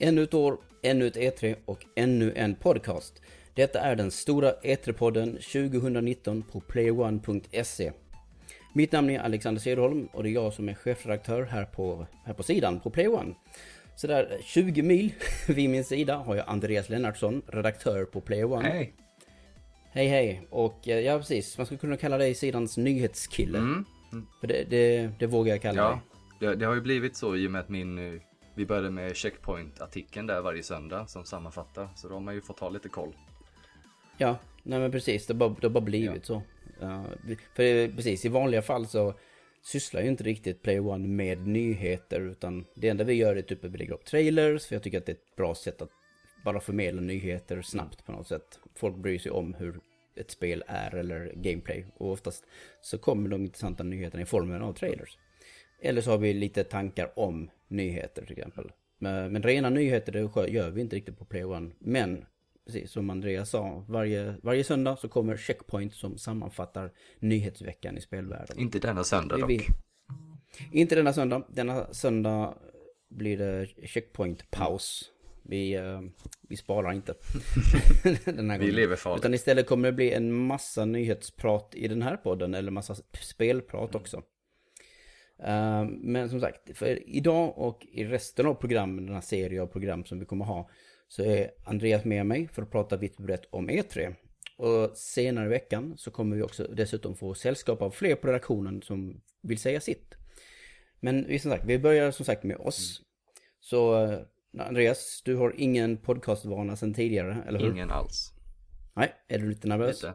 Ännu ett år, ännu ett E3 och ännu en podcast. Detta är den stora E3-podden 2019 på playerone.se. Mitt namn är Alexander Cederholm och det är jag som är chefredaktör här på, här på sidan på Playone. Så där 20 mil vid min sida har jag Andreas Lennartsson, redaktör på Playone. Hej! Hej hej! Och eh, ja precis, man skulle kunna kalla dig sidans nyhetskille. Mm. För det, det, det vågar jag kalla dig. Ja, det, det har ju blivit så i och med att min, eh, vi började med checkpoint-artikeln där varje söndag som sammanfattar. Så då har man ju fått ha lite koll. Ja, nej men precis. Det har bara, det har bara blivit så. Ja, vi- för det, precis, i vanliga fall så sysslar ju inte riktigt Player One med nyheter. Utan det enda vi gör är typ att vi lägger upp trailers. För jag tycker att det är ett bra sätt att bara förmedla nyheter snabbt på något sätt. Folk bryr sig om hur ett spel är eller gameplay. Och oftast så kommer de intressanta nyheterna i formen av trailers. Eller så har vi lite tankar om nyheter till exempel. Men, men rena nyheter det gör vi inte riktigt på Play One. Men precis som Andreas sa, varje, varje söndag så kommer Checkpoint som sammanfattar nyhetsveckan i spelvärlden. Inte denna söndag dock. vi. Inte denna söndag. Denna söndag blir det checkpoint-paus. Vi, eh, vi sparar inte. den här Vi gången. lever farligt. Utan istället kommer det bli en massa nyhetsprat i den här podden. Eller massa spelprat också. Eh, men som sagt, för idag och i resten av programmen, den här serien av program som vi kommer ha. Så är Andreas med mig för att prata vitt och brett om E3. Och senare i veckan så kommer vi också dessutom få sällskap av fler på redaktionen som vill säga sitt. Men vi, som sagt, vi börjar som sagt med oss. Så eh, Andreas, du har ingen podcastvana sedan tidigare, eller hur? Ingen alls. Nej, är du lite nervös? Lite.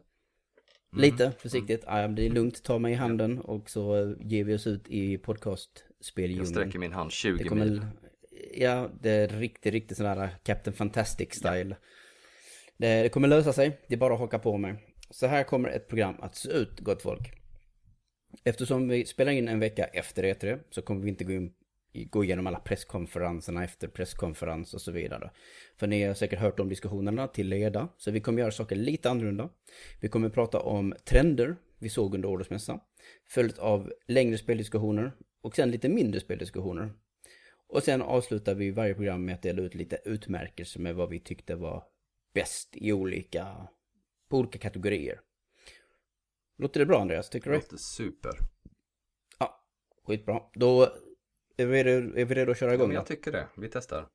Lite, försiktigt. Ja, men det är lugnt, ta mig i handen och så ger vi oss ut i Jag podcastspeldjungeln. sträcker min hand 20 Det kommer, mil. ja, det är riktigt, riktigt sån där Captain Fantastic style. Det, det kommer lösa sig, det är bara att haka på mig. Så här kommer ett program att se ut, gott folk. Eftersom vi spelar in en vecka efter E3 så kommer vi inte gå, in, gå igenom alla presskonferenserna efter presskonferens och så vidare. För ni har säkert hört om diskussionerna till leda, så vi kommer göra saker lite annorlunda. Vi kommer prata om trender vi såg under årets mässa, följt av längre speldiskussioner och sen lite mindre speldiskussioner. Och sen avslutar vi varje program med att dela ut lite utmärkelser med vad vi tyckte var bäst i olika, på olika kategorier. Låter det bra Andreas, tycker Det du? låter super. Ja, skitbra. Då är vi redo, är vi redo att köra Ja, igång då? jag tycker det. Vi testar.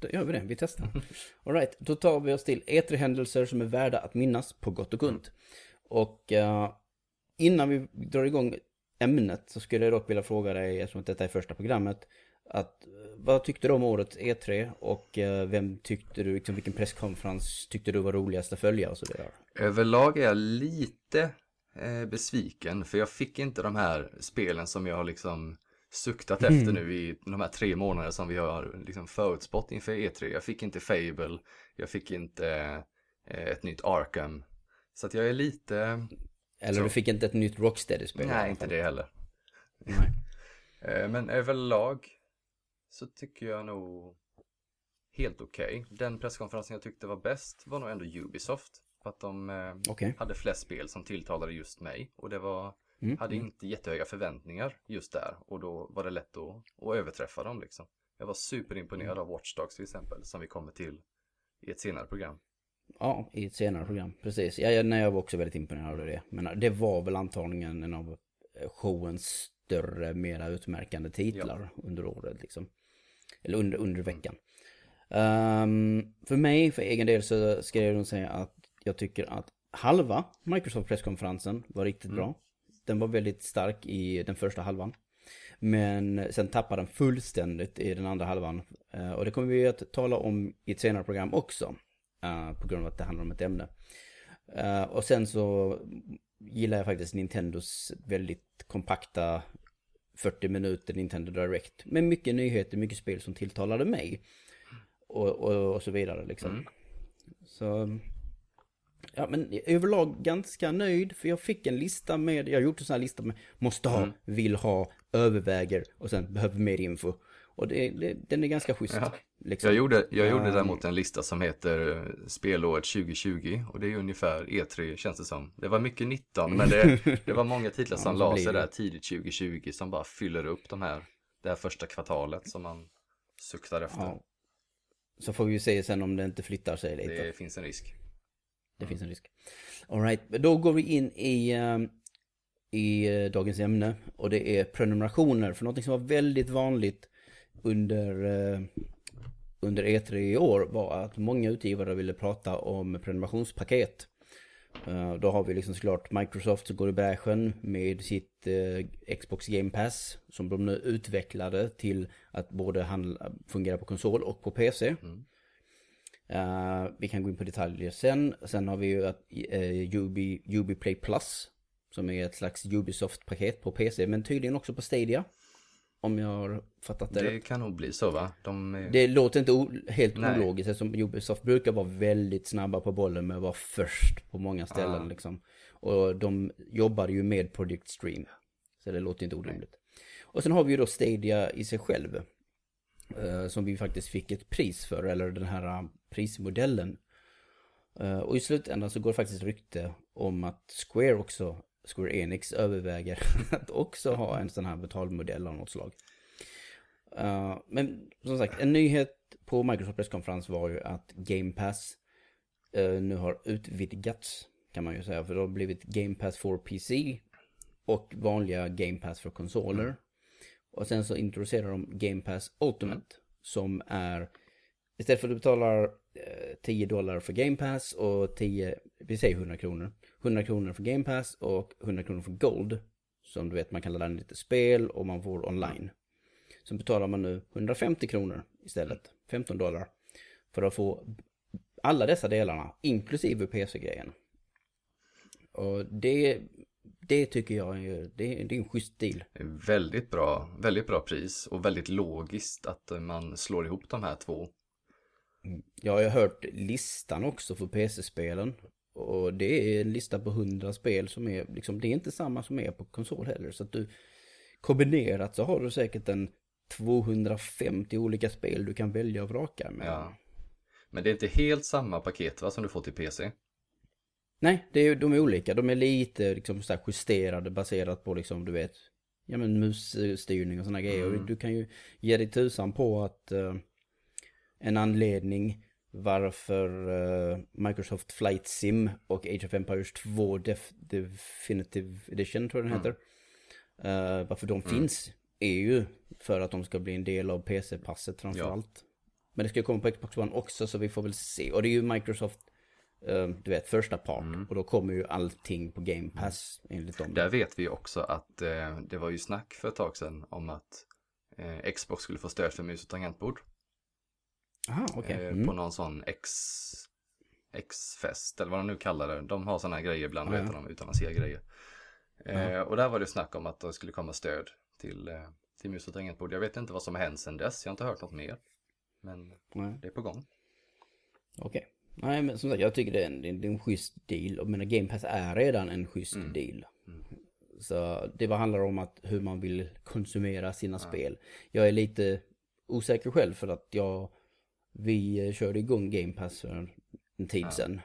Då gör vi det, vi testar. Alright, då tar vi oss till E3-händelser som är värda att minnas på gott och ont. Och eh, innan vi drar igång ämnet så skulle jag dock vilja fråga dig, eftersom detta är första programmet, att eh, vad tyckte du om årets E3 och eh, vem tyckte du, liksom, vilken presskonferens tyckte du var roligast att följa och så vidare? Överlag är jag lite eh, besviken för jag fick inte de här spelen som jag liksom suktat efter nu i de här tre månaderna som vi har liksom förutspått inför E3. Jag fick inte Fable, jag fick inte eh, ett nytt Arkham. Så att jag är lite, Eller Så. du fick inte ett nytt Rocksteady-spel? nej inte det heller. Nej. Eh, men överlag så tycker jag nog helt okej. Den presskonferensen jag tyckte var bäst var nog ändå Ubisoft. För att de eh, Okej. hade flest spel som tilltalade just mig. Och det var, Mm. hade inte jättehöga förväntningar just där. Och då var det lätt att, att överträffa dem liksom. Jag var superimponerad av Watch Dogs till exempel, som vi kommer till i ett senare program. Ja, i ett senare program. Precis. Ja, jag, nej, jag var också väldigt imponerad av det. Men det var väl antagligen en av eh, showens större, mera utmärkande titlar under året liksom. Eller under, under veckan. Ehm, för mig, för egen del, så jag nog säga att jag tycker att halva Microsoft-presskonferensen var riktigt bra. Den var väldigt stark i den första halvan. Men sen tappade den fullständigt i den andra halvan. Eh, och det kommer vi att tala om i ett senare program också. eh, på grund av att det handlar om ett ämne. Eh, och sen så gillar jag faktiskt Nintendos väldigt kompakta 40 minuter Nintendo Direct. Med mycket nyheter, mycket spel som tilltalade mig. Och, och, och så vidare liksom. Så... Ja men överlag ganska nöjd för jag fick en lista med, jag har gjort en sån här lista med måste ha, vill ha, överväger och sen behöver mer info. Och det, det, den är ganska schysst. Ja. Liksom. Jag gjorde, jag gjorde Ehm. däremot en lista som heter eh, spelåret 2020 och det är ungefär E3 känns det som. Det var mycket 19 men det, det var många titlar Ja, som så la sig där tidigt 2020 som bara fyller upp de här, det här första kvartalet som man suktar efter. Ja. Så får vi ju se sen om det inte flyttar sig lite. Det finns en risk. Det finns en risk. Alright, då går vi in i, eh, i eh, dagens ämne. Och det är prenumerationer. För någonting som var väldigt vanligt under, eh, under E3 i år var att många utgivare ville prata om prenumerationspaket. Eh, Då har vi liksom såklart Microsoft som går i bräschen med sitt Xbox Game Pass. Som de nu utvecklade till att både handla, fungera på konsol och på PC. Eh, vi kan gå in på detaljer sen. Sen har vi ju att uh, Ubi, Ubi Play Plus. Som är ett slags Ubisoft-paket på PC. Men tydligen också på Stadia. Om jag har fattat det. Det kan nog bli så va? De är... det låter inte helt Nej. ologiskt eftersom Ubisoft brukar vara väldigt snabba på bollen med att vara först på många ställen Ja. liksom. Och de jobbar ju med Project Stream. Så det låter inte orimligt. Och sen har vi ju då Stadia i sig själv. Eh, som vi faktiskt fick ett pris för, eller den här eh, prismodellen. Eh, och i slutändan så går det faktiskt rykte om att Square också, Square Enix överväger att också ha en sån här betalmodell av något slag. Men som sagt, en nyhet på Microsoft presskonferens var ju att Game Pass nu har utvidgats kan man ju säga. För det har blivit Game Pass för PC och vanliga Game Pass för konsoler. Och sen så introducerar de Game Pass Ultimate som är istället för att du betalar eh, 10 dollar för Game Pass och 10, vi säger 100 kronor. 100 kronor för Game Pass och 100 kronor för Gold. Som du vet man kan ladda ner lite spel och man får online. Så betalar man nu 150 kronor istället, 15 dollar. För att få alla dessa delarna, inklusive PC-grejen. Och det, det tycker jag är, det, det är en schysst deal. Väldigt bra, väldigt bra pris och väldigt logiskt att man slår ihop de här två. Jag har hört listan också för PC-spelen. Och det är en lista på 100 spel som är, liksom, det är inte samma som är på konsol heller. Så att du, kombinerat så har du säkert en 250 olika spel du kan välja och vraka med. Ja. Men det är inte helt samma paket va, som du får till PC. Nej, det är, de är olika. De är lite liksom, så justerade baserat på liksom, du vet, ja men musstyrning och sådana grejer. Och du kan ju ge dig tusan på att eh, en anledning varför eh, Microsoft Flight Sim och Age of Empires 2 Def Definitive Edition tror jag den heter. eh, varför de finns är ju för att de ska bli en del av PC-passet framförallt. Men det ska ju komma på Xbox One också så vi får väl se. Och det är ju Microsoft, du vet, första part. Och då kommer ju allting på Game Pass enligt dem. Där vet vi också att eh, det var ju snack för ett tag sedan om att eh, Xbox skulle få stöd för mus och tangentbord. Aha, okej. eh, Mm. På någon sån X X-fest eller vad de nu kallar det. De har sådana grejer ibland, vet ja. de, utan att se grejer. Eh, och där var det snack om att det skulle komma stöd till, eh, till mus och tangentbord. Jag vet inte vad som har hänt sedan dess, jag har inte hört något mer. Men Nej. det är på gång. Okej. Nej men som sagt jag tycker det är en, det är en, schysst deal. Och men Game Pass är redan en schysst deal. Så det bara handlar om att hur man vill konsumera sina spel. Jag är lite osäker själv för att jag, vi körde igång Game Pass för en tid sedan.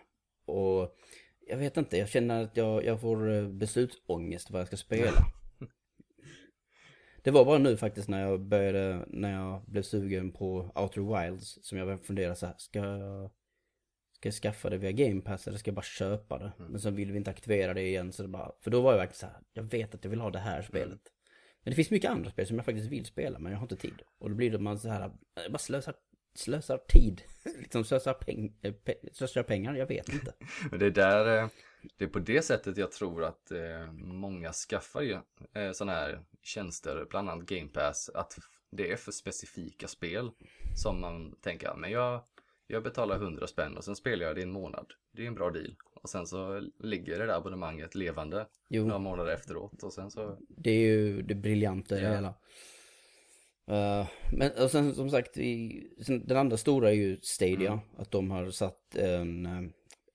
Och jag vet inte, jag känner att jag, jag får eh, beslutsångest vad jag ska spela. Det var bara nu faktiskt när jag började, när jag blev sugen på Outer Wilds som jag började fundera så här, ska jag, ska jag skaffa det via Game Pass eller ska jag bara köpa det? Men sen vill vi inte aktivera det igen så det bara, för då var jag verkligen så här, jag vet att jag vill ha det här spelet. Men det finns mycket andra spel som jag faktiskt vill spela men jag har inte tid. Och då blir det man så här, jag bara slösar, slösar tid. liksom slösar, peng, eh, pe, slösar pengar, jag vet inte. Men det är där, eh, det är på det sättet jag tror att eh, många skaffar ju eh, sådana här tjänster, bland annat Game Pass, att det är för specifika spel som man tänker, men jag, jag betalar 100 spänn och sen spelar jag det i en månad. Det är en bra deal. Och sen så ligger det där abonnemanget levande Jo. några månader efteråt och sen så, Det är ju det briljanta i det Ja. hela. Eh, men och sen som sagt, i, sen, den andra stora är ju Stadia. Att de har satt en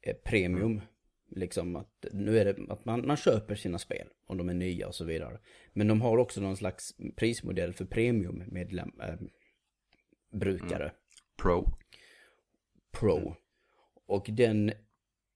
eh, premium. Liksom att nu är det att man, man köper sina spel om de är nya och så vidare. Men de har också någon slags prismodell för premium medlem, eh, brukare. Pro. Pro. Och den,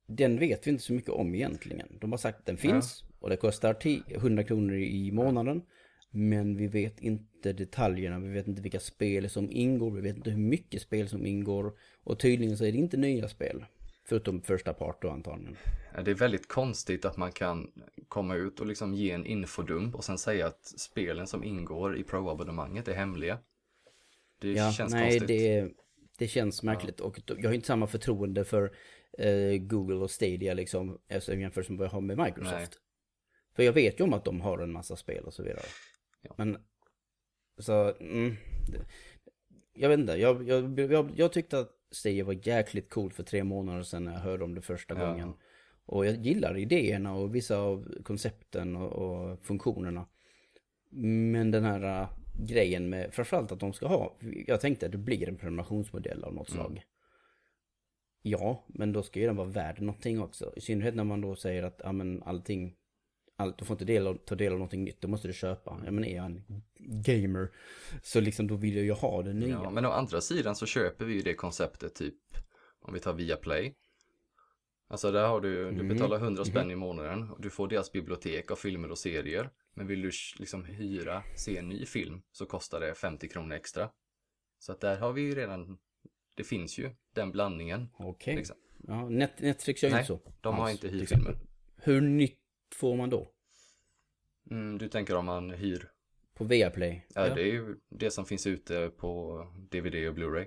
den vet vi inte så mycket om egentligen. De har sagt att den finns och det kostar 10 100 kronor i månaden. Men vi vet inte detaljerna, vi vet inte vilka spel som ingår, vi vet inte hur mycket spel som ingår. Och tydligen så är det inte nya spel. Förutom första part då antagligen. Det är väldigt konstigt att man kan komma ut och liksom ge en infodump och sen säga att spelen som ingår i Pro-abonnemanget är hemliga. Det ja, känns nej, konstigt. Det, det känns märkligt ja. och jag har inte samma förtroende för eh, Google och Stadia liksom, alltså, jämfört med vad jag har med Microsoft. Nej. För jag vet ju om att de har en massa spel och så vidare. Ja. Men, så, mm, jag vet inte, jag, jag, jag, jag tyckte att Stadia var jäkligt coolt för tre månader sedan när jag hörde om det första ja. gången. Och jag gillar idéerna och vissa av koncepten och, och funktionerna. Men den här grejen med, framförallt att de ska ha, jag tänkte att det blir en prenumerationsmodell av något mm. slag. Ja, men då ska ju den vara värd någonting också. I synnerhet när man då säger att ja, men allting, allt, du får inte del av, ta del av någonting nytt, då måste du köpa. Ja men är jag en gamer, så liksom då vill jag ju ha det nya. Ja, men å andra sidan så köper vi ju det konceptet typ, om vi tar Viaplay. Alltså där har du, du mm. betalar 100 spänn mm. i månaden och du får deras bibliotek av filmer och serier. Men vill du liksom hyra, se en ny film så kostar det 50 kronor extra. Så att där har vi ju redan, det finns ju den blandningen. Okej. Liksom. Ja, Net Netflix gör ju inte så. de har inte hyrfilmer. Hur nytt får man då? Mm, du tänker om man hyr? På Viaplay? Ja, ja, det är ju det som finns ute på DVD och Blu-ray.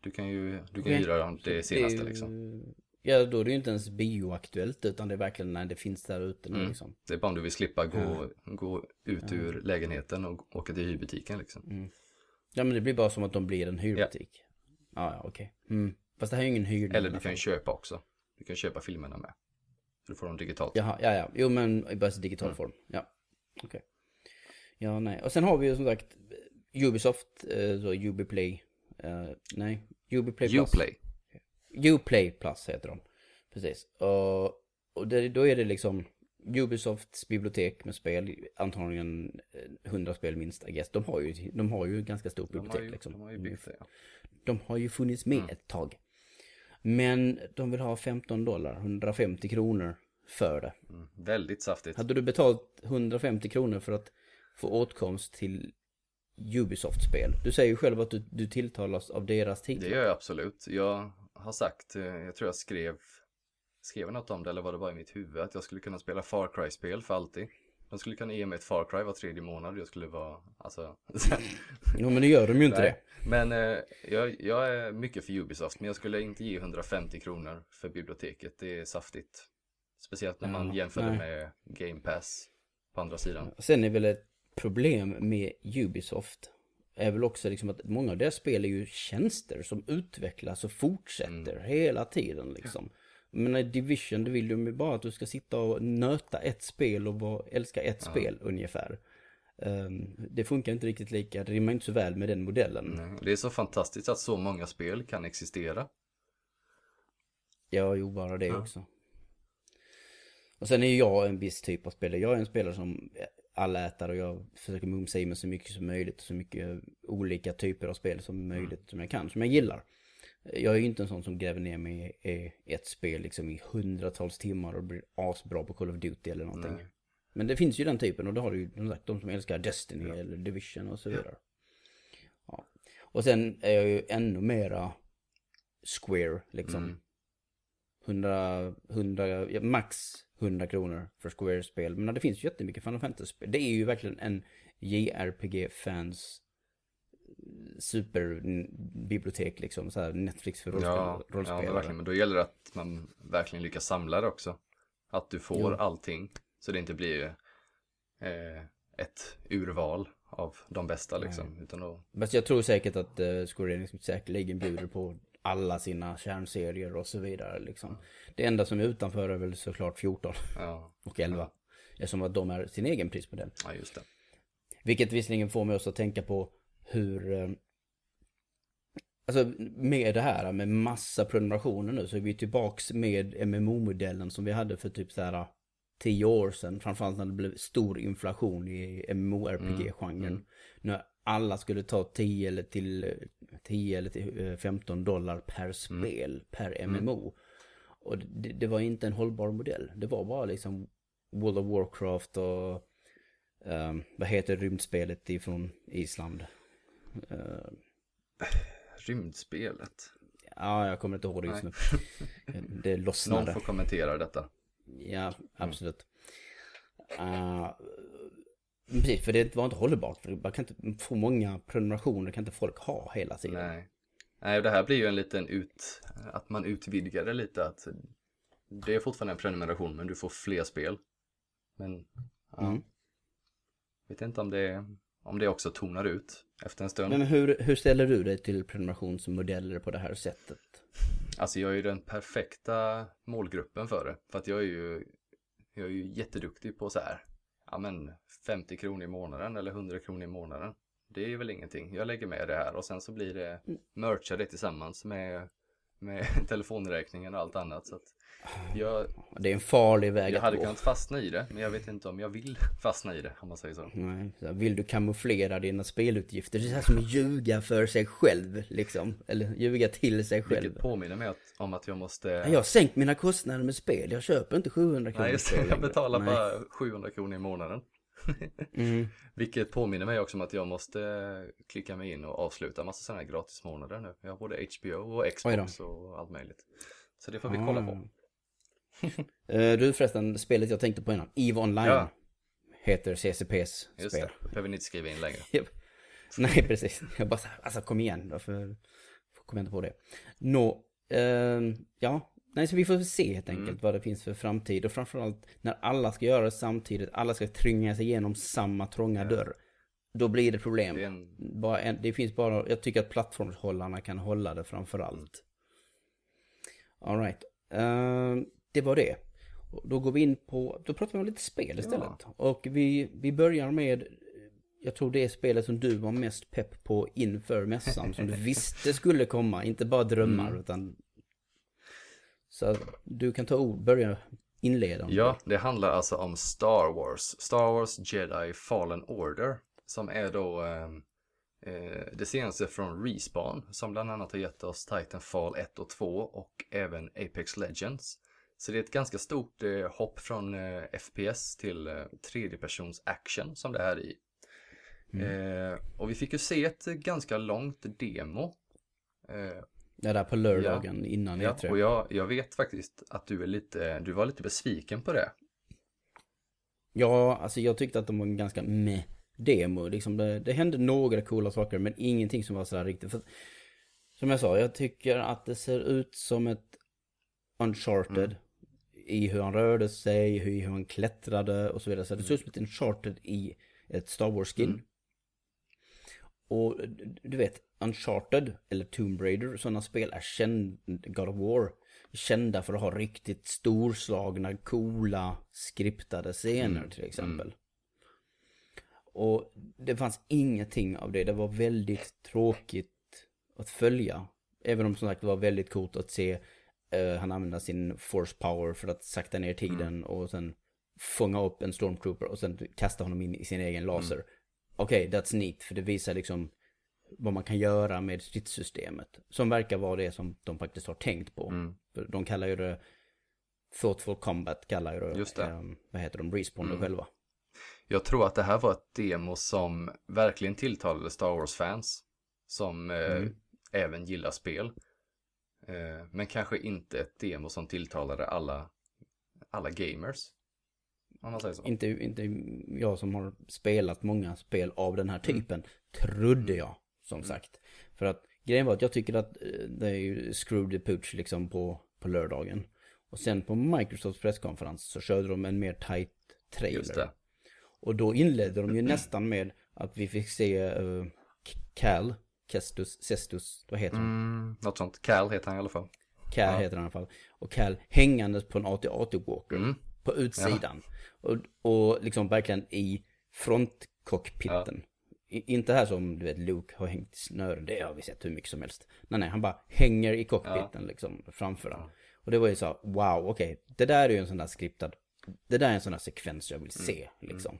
Du kan ju du kan okay. hyra det senaste det ju... liksom. Ja, då är det ju inte ens bioaktuellt utan det är verkligen när det finns där ute nu mm. liksom. Det är bara om du vill slippa gå, ja. gå ut ja. ur lägenheten och åka till hyrbutiken liksom. Mm. Ja, men det blir bara som att de blir en hyrbutik. Ja, ja, ja okej. Okay. Mm. Fast det här är ju ingen hyrning. Eller du kan ju köpa också. Du kan köpa filmerna med. Så du får dem digitalt. Jaha, ja, ja. Jo, men i bara digital mm. form. Ja, okej. Okay. Ja, nej. Och sen har vi ju som sagt Ubisoft, eh, så Ubiplay. Uh, nej, Ubiplay Plus. Uplay. Uplay Plus heter de. Precis. Och, och det, då är det liksom Ubisofts bibliotek med spel, antagligen 100 spel minst, I guess. De har ju, de har ju ganska stort bibliotek de ju, liksom. De har ju byggt det, ja. De har ju funnits med mm. ett tag. Men de vill ha 15 dollar, 150 kronor för det. Mm, väldigt saftigt. Hade du betalt 150 kronor för att få åtkomst till Ubisoft-spel? Du säger ju själv att du, du tilltalas av deras titlar. Det gör jag absolut. Jag har sagt, eh, jag tror jag skrev, skrev något om det eller var det bara i mitt huvud, att jag skulle kunna spela Far Cry-spel för alltid. De skulle kunna ge mig ett Far Cry var tredje månad jag skulle vara, alltså... jo men det gör de ju inte Nej. det. Men eh, jag, jag är mycket för Ubisoft, men jag skulle inte ge 150 kronor för biblioteket. Det är saftigt. Speciellt när man ja, jämför det med Game Pass på andra sidan. Sen är väl ett problem med Ubisoft är väl också liksom att många av deras spel är ju tjänster som utvecklas och fortsätter mm. hela tiden liksom. Men i Division, det vill de ju bara att du ska sitta och nöta ett spel och bara älska ett ja. spel ungefär. Um, det funkar inte riktigt lika, det rimmar inte så väl med den modellen. Nej, det är så fantastiskt att så många spel kan existera. Ja, jo, bara det ja. också. Och sen är ju jag en viss typ av spelare. Jag är en spelare som allätare och jag försöker mumsa i mig så mycket som möjligt. Så mycket olika typer av spel som möjligt mm. som jag kan, som jag gillar. Jag är ju inte en sån som gräver ner mig i ett spel liksom i hundratals timmar och blir asbra på Call of Duty eller någonting. Nej. Men det finns ju den typen och det har du ju som sagt de som älskar Destiny ja. eller Division och så vidare. Ja. Och sen är jag ju ännu mera Square liksom. Mm. 100, 100, max 100 kronor för Square-spel. Men det finns ju jättemycket Final Fantasy-spel. Det är ju verkligen en JRPG-fans superbibliotek liksom. Så här Netflix för rollspel, ja, rollspelare. Ja, verkligen. Men då gäller det att man verkligen lyckas samla det också. Att du får jo. allting. Så det inte blir eh, ett urval av de bästa liksom. Utan då... Men jag tror säkert att uh, Square Enix säkerligen bjuder på alla sina kärnserier och så vidare liksom. Det enda som är utanför är väl såklart 14 ja. och 11. Ja. Eftersom att de är sin egen prismodell. Ja, just det. Vilket visserligen får mig också att tänka på hur... Eh, alltså med det här med massa prenumerationer nu så är vi tillbaks med MMO-modellen som vi hade för typ så här 10 år sedan. Framförallt när det blev stor inflation i MMORPG-genren. Mm. När alla skulle ta 10 eller till 10 eller till 15 eh, dollar per mm. spel, mm. per MMO. Mm. Och det, det, var inte en hållbar modell. Det var bara liksom World of Warcraft och Um, vad heter rymdspelet ifrån Island? Uh, Rymdspelet? Ja, jag kommer inte ihåg det just nu. Det lossnade. Någon får kommentera detta. Ja, absolut. Mm. Uh, precis, för det var inte hållbart. För man kan inte få många prenumerationer, kan inte folk ha hela tiden. Nej. Nej, det här blir ju en liten ut, att man utvidgar det lite. Att det är fortfarande en prenumeration, men du får fler spel. Men, ja. Mm. Vet inte om det, om det också tonar ut efter en stund. Men hur, hur ställer du dig till prenumerationsmodeller på det här sättet? Alltså jag är ju den perfekta målgruppen för det. För att jag är ju, jag är ju jätteduktig på så här, ja men 50 kronor i månaden eller 100 kronor i månaden. Det är väl ingenting. Jag lägger med det här och sen så blir det, mm. mercha det tillsammans med, med telefonräkningen och allt annat. Så att jag, det är en farlig väg Jag hade gå. kunnat fastna i det, men jag vet inte om jag vill fastna i det, om man säger så. Nej, vill du kamouflera dina spelutgifter? Det är så här som att ljuga för sig själv, liksom. Eller ljuga till sig själv. Vilket påminner mig om att jag måste... Jag har sänkt mina kostnader med spel, jag köper inte 700 kronor Nej, just det, jag betalar Nej. bara 700 kronor i månaden. mm. Vilket påminner mig också om att jag måste klicka mig in och avsluta massa sådana här gratismånader nu. Jag har både HBO och Xbox och allt möjligt. Så det får vi kolla på. Uh, du förresten, spelet jag tänkte på innan, EVE Online. Ja. Heter CCPs Just spel. det, behöver ni inte skriva in längre. Nej, precis. Jag bara alltså kom igen, varför kommer jag inte på det? Nå, uh, ja, nej så vi får se helt enkelt mm. vad det finns för framtid. Och framförallt när alla ska göra det samtidigt, alla ska trynga sig igenom samma trånga ja. dörr. Då blir det problem. Det, en... bara en, det finns bara, jag tycker att plattformshållarna kan hålla det framförallt. Mm. Alright. Uh, det var det. Då går vi in på, då pratar vi om lite spel istället. Ja. Och vi, vi börjar med, jag tror det är spelet som du var mest pepp på inför mässan. som du visste skulle komma, inte bara drömmar mm. utan... Så du kan ta ord, börja inleda. Ja, det handlar alltså om Star Wars. Star Wars Jedi Fallen Order. Som är då ehm, eh, det senaste från Respawn. Som bland annat har gett oss Titanfall 1 och 2 och även Apex Legends. Så det är ett ganska stort eh, hopp från eh, FPS till eh, tredjepersons action som det är i. Mm. Eh, och vi fick ju se ett ganska långt demo. Eh, ja, där på lördagen ja, innan ja, E3. Och jag, jag vet faktiskt att du är lite, du var lite besviken på det. Ja, alltså jag tyckte att de var en ganska meh demo. Liksom det, det hände några coola saker men ingenting som var sådär riktigt. För, som jag sa, jag tycker att det ser ut som ett Uncharted. Mm i hur han rörde sig, hur, han klättrade och så vidare. Så det ser ut som ett Uncharted i ett Star Wars-skin. Mm. Och du vet, Uncharted eller Tomb Raider, sådana spel är kända, God of War, kända för att ha riktigt storslagna, coola, skriptade scener mm. till exempel. Mm. Och det fanns ingenting av det, det var väldigt tråkigt att följa. Även om som sagt det var väldigt coolt att se Uh, han använder sin force power för att sakta ner tiden mm. och sen fånga upp en stormtrooper och sen kasta honom in i sin egen laser. Mm. Okej, okay, that's neat, för det visar liksom vad man kan göra med stridssystemet. Som verkar vara det som de faktiskt har tänkt på. Mm. För de kallar ju det Thoughtful Combat, kallar ju det. Just det. Um, vad heter de? Respawn mm. själva. Jag tror att det här var ett demo som verkligen tilltalade Star Wars-fans. Som eh, mm. även gillar spel. Eh, men kanske inte ett demo som tilltalade alla, alla gamers. Om man säger så. Inte, inte jag som har spelat många spel av den här mm. typen. Mm. Trodde jag, som mm. sagt. För att grejen var att jag tycker att eh, det är ju screwed the pooch liksom på, på lördagen. Och sen på Microsofts presskonferens så körde de en mer tight trailer. Och då inledde de ju nästan med att vi fick se uh, Cal Kestus, Cestus, vad heter han? Mm, något sånt. Cal heter han i alla fall. Cal ja. heter han i alla fall. Och Cal hängandes på en AT-AT Walker. Mm. På utsidan. Ja. Och, och liksom verkligen i frontcockpiten. Ja. Inte här som du vet Luke har hängt i snören. Det har vi sett hur mycket som helst. Nej nej, han bara hänger i cockpiten liksom framför den. Och det var ju så wow, okej. Okay, det där är ju en sån där skriptad. Det där är en sån där sekvens jag vill mm. se mm. liksom.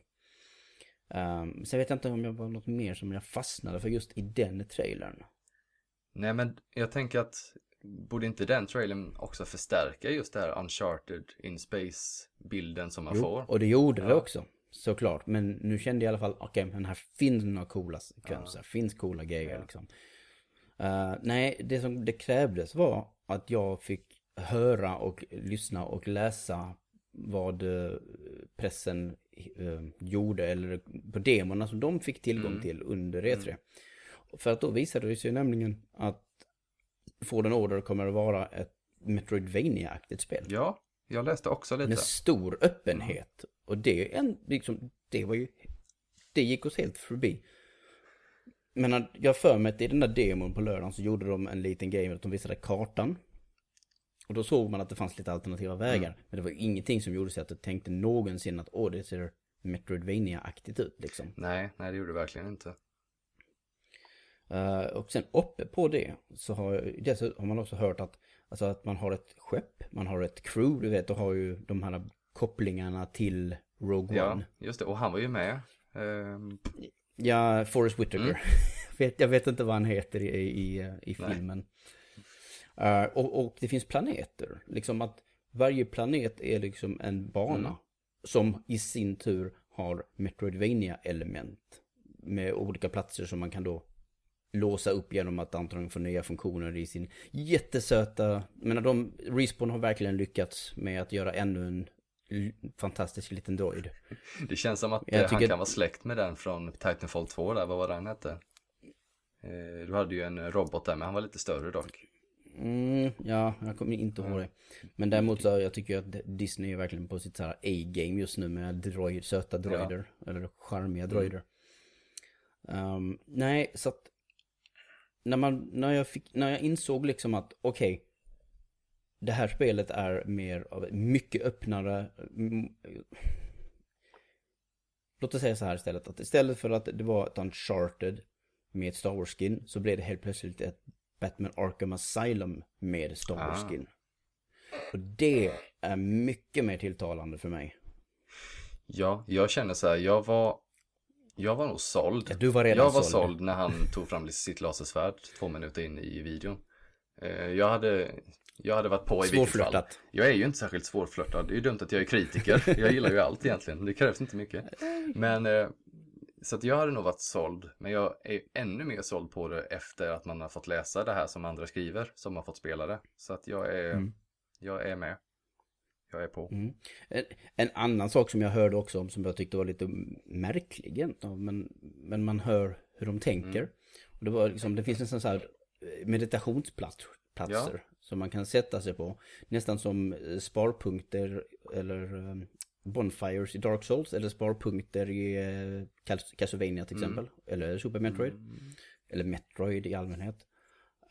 Um, så jag vet inte om jag var något mer som jag fastnade för just i den trailern. Nej men jag tänker att borde inte den trailern också förstärka just det här Uncharted in Space-bilden som man jo, får? och det gjorde ja. det också. såklart. Men nu kände jag i alla fall, okej, okay, men här finns några coola sekvenser, ja. finns coola grejer ja. liksom. Uh, nej, det som det krävdes var att jag fick höra och lyssna och läsa vad uh, pressen uh, gjorde eller på demorna som de fick tillgång mm. till under E3. Mm. För att då visade det sig nämligen att Fallen Order kommer att vara ett Metroidvania-aktigt spel. Ja, jag läste också lite. Med stor öppenhet. Och det, en, liksom, det var ju... Det gick oss helt förbi. Men jag för mig att i den där demon på lördagen så gjorde de en liten grej med att de visade kartan. Och då såg man att det fanns lite alternativa vägar. Mm. Men det var ingenting som gjorde sig att jag tänkte någonsin att åh, det ser Metroidvania-aktigt ut liksom. Nej, nej det gjorde det verkligen inte. Uh, och sen uppe på det så har, dessutom har man också hört att, alltså att man har ett skepp, man har ett crew, du vet, och har ju de här kopplingarna till Rogue ja, One. Ja, just det, och han var ju med. Um... Ja, Forrest Whitaker. Mm. jag vet inte vad han heter i, i, i filmen. Uh, och, och, det finns planeter, liksom att varje planet är liksom en bana mm. som i sin tur har Metroidvania-element med olika platser som man kan då låsa upp genom att antagligen få nya funktioner i sin jättesöta... Men de, Respawn har verkligen lyckats med att göra ännu en fantastisk liten droid. Det känns som att jag han kan vara släkt med den från Titanfall 2 där, vad var den hette? Eh, du hade ju en robot där, men han var lite större dock. Mm, ja, jag kommer inte ihåg det. Men däremot så jag tycker jag att Disney är verkligen på sitt A-game just nu med droid, söta droider. Ja. Eller charmiga droider. Mm. Um, nej, så att när, man, när, jag fick, när jag insåg liksom att okej, okay, det här spelet är mer av mycket öppnare. Låt oss säga så här istället, att istället för att det var ett Uncharted med ett Star Wars-skin så blev det helt plötsligt ett Batman Arkham Asylum med Star Wars-skin. Ah. Och det är mycket mer tilltalande för mig. Ja, jag känner så här, jag var jag var nog såld. Ja, du var redan jag var såld. såld när han tog fram sitt lasersvärd två minuter in i videon. Eh, jag hade, jag hade varit på i vilket fall. Jag är ju inte särskilt svårflörtad. Det är ju dumt att jag är kritiker. Jag gillar ju allt egentligen. Det krävs inte mycket. Men eh, så att jag hade nog varit såld. Men jag är ännu mer såld på det efter att man har fått läsa det här som andra skriver. Som har fått spela det. Så att jag är, mm. jag är med jag är på. Mm. En, en, annan sak som jag hörde också om som jag tyckte var lite märklig men, men man hör hur de tänker. Mm. Och det, var liksom, det finns nästan så här eh, meditationsplatser ja. som man kan sätta sig på. Nästan som eh, sparpunkter eller um, Bonfires i Dark Souls eller sparpunkter i uh, Castlevania till mm. exempel. Mm. Eller Super Metroid. Mm. Eller Metroid i allmänhet.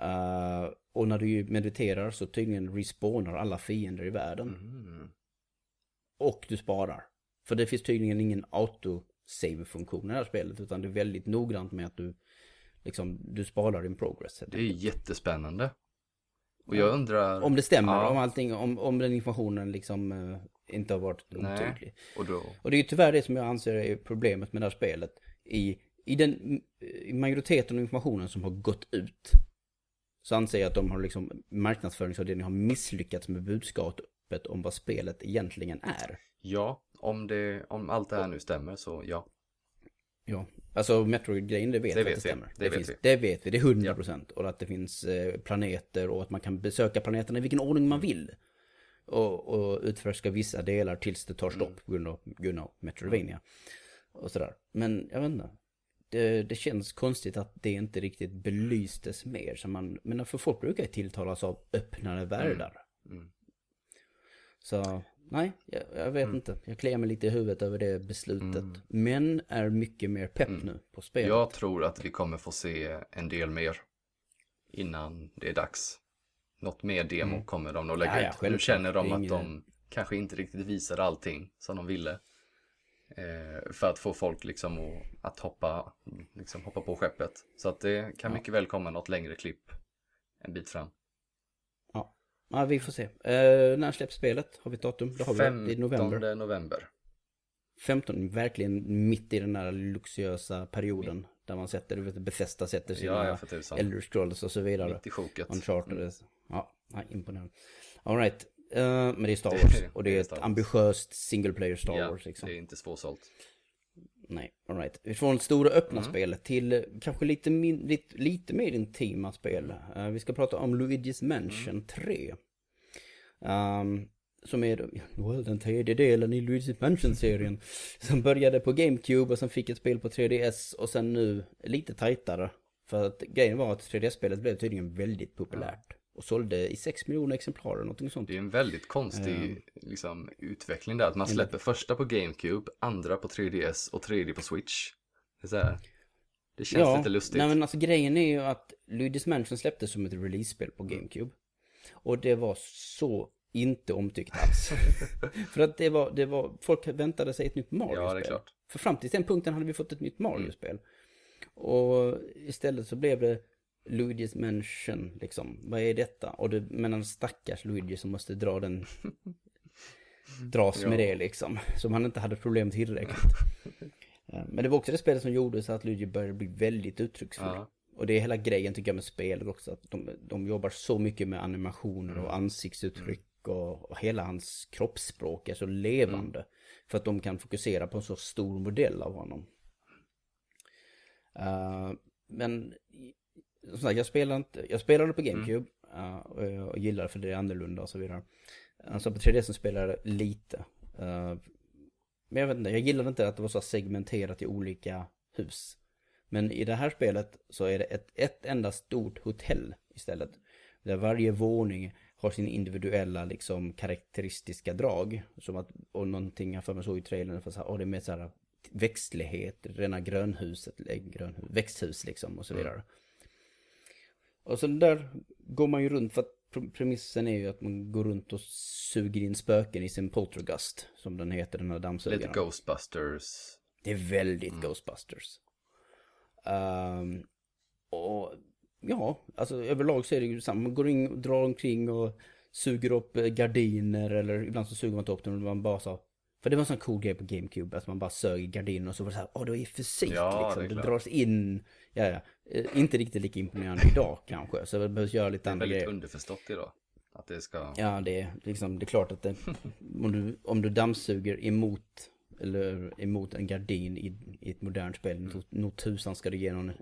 Uh, och när du mediterar så tydligen respawnar alla fiender i världen. Mm. Och du sparar. För det finns tydligen ingen auto-save-funktion i det här spelet. Utan det är väldigt noggrant med att du liksom, du sparar din progress. Det är jättespännande. Och jag undrar... Om det stämmer, ja. om allting, om, om den informationen liksom uh, inte har varit otydlig. Och, då... och det är ju tyvärr det som jag anser är problemet med det här spelet. I, i den i majoriteten av informationen som har gått ut så anser jag att de har liksom marknadsföringsavdelningen har misslyckats med budskapet om vad spelet egentligen är. Ja, om, det, om allt det här nu stämmer så ja. Ja, alltså Metroid-grejen det vet det vi att det stämmer. Det, det, vet finns, vi. det vet vi, det är 100% ja. och att det finns eh, planeter och att man kan besöka planeterna i vilken ordning man vill. Och, och utforska vissa delar tills det tar stopp mm. på grund av, grund av Metroidvania. Och sådär. Men jag vet inte det, det, känns konstigt att det inte riktigt belystes mer. Så man, men för folk brukar tilltalas av öppnare världar. Mm. Mm. Så nej, jag, jag vet mm. inte. Jag kliar mig lite i huvudet över det beslutet. Mm. Men är mycket mer pepp mm. nu på spelet. Jag tror att vi kommer få se en del mer innan det är dags. Något mer demo mm. kommer de att lägga ja, ja, ut. Nu känner de att de kanske inte riktigt visar allting som de ville. Eh, för att få folk liksom att, att hoppa, liksom hoppa på skeppet. Så att det kan mycket väl komma något längre klipp en bit fram. Ja, ja vi får se. Eh, när släpps spelet? Har vi ett datum? Det har vi. Det november. november. 15, verkligen mitt i den där luxuösa perioden. Mm. Där man sätter, du vet, Bethesda sätter sina ja, Elder Scrolls och så vidare. Mitt i sjoket. Uncharted. Mm. Ja, imponerande. Alright. Uh, men det är Star Wars. Och det är, Det är ett ambitiöst single player Star Wars liksom. det är inte svårsålt. Nej, alright. Från stora öppna Mm. spel till eh, kanske lite, min, lite, lite mer intima spel. Eh, vi ska prata om Luigi's Mansion Mm. 3. Ehm, som är well, den tredje delen i Luigi's Mansion-serien. Som började på GameCube och sen fick ett spel på 3DS och sen nu lite tajtare. För att grejen var att 3DS-spelet blev tydligen väldigt populärt. Och sålde i 6 miljoner exemplar eller någonting sånt. Det är en väldigt konstig Ehm. liksom, utveckling där. Att man släpper första på GameCube, andra på 3DS och tredje på Switch. Det, är det känns lite lustigt. Nej men alltså grejen är ju att Luigi's Mansion släpptes som ett release-spel på GameCube. Och det var så inte omtyckt alls. För att det var, det var, folk väntade sig ett nytt Mario-spel. Ja. För fram till den punkten hade vi fått ett nytt Mario-spel. Och istället så blev det Luigi's Mansion, liksom. Vad är detta? Och det, men en stackars Luigi som måste dra den... dras med Ja. det liksom. Som han inte hade problem tillräckligt. Eh, Men det var också det spelet som gjorde så att Luigi började bli väldigt uttrycksfull. Ja. Och det är hela grejen tycker jag med spel också. Att de, de jobbar så mycket med animationer och ansiktsuttryck och, hela hans kroppsspråk är så levande. För att de kan fokusera på en så stor modell av honom. Eh, men som sagt, jag spelade, inte, jag spelade på GameCube. eh, och jag gillade för det är annorlunda och så vidare. Alltså på 3DS spelade jag lite. Eh, men jag vet inte, jag gillade inte att det var så segmenterat i olika hus. Men i det här spelet så är det ett, ett enda stort hotell istället. Där varje våning har sin individuella liksom karaktäristiska drag. Som att, och någonting jag för mig såg i trailern, för så här, oh, det är med så här växtlighet, rena grönhuset, eller grönhus, växthus liksom och så vidare. Och så där går man ju runt för att pr- premissen är ju att man går runt och suger in spöken i sin poltergust, som den heter, den här dammsugaren. Lite Ghostbusters. Det är väldigt Ghostbusters. Ehm, och ja, alltså överlag så är det ju samma. Man går in, drar omkring och suger upp eh, gardiner eller ibland så suger man inte upp dem och man bara så. För det var en sån cool grej på GameCube, att man bara sög i gardiner och så var det så här, åh det är fysik Ja, liksom. det är Det, dras in, ja ja. Eh, inte riktigt lika imponerande idag kanske, så det behövs göra lite andra Väldigt grejer. underförstått idag. Att det ska... Ja, det är liksom, det är klart att det, om, du, om du dammsuger emot, eller emot en gardin i, i ett modernt spel, nog- nog tusan ska du ge någon eh,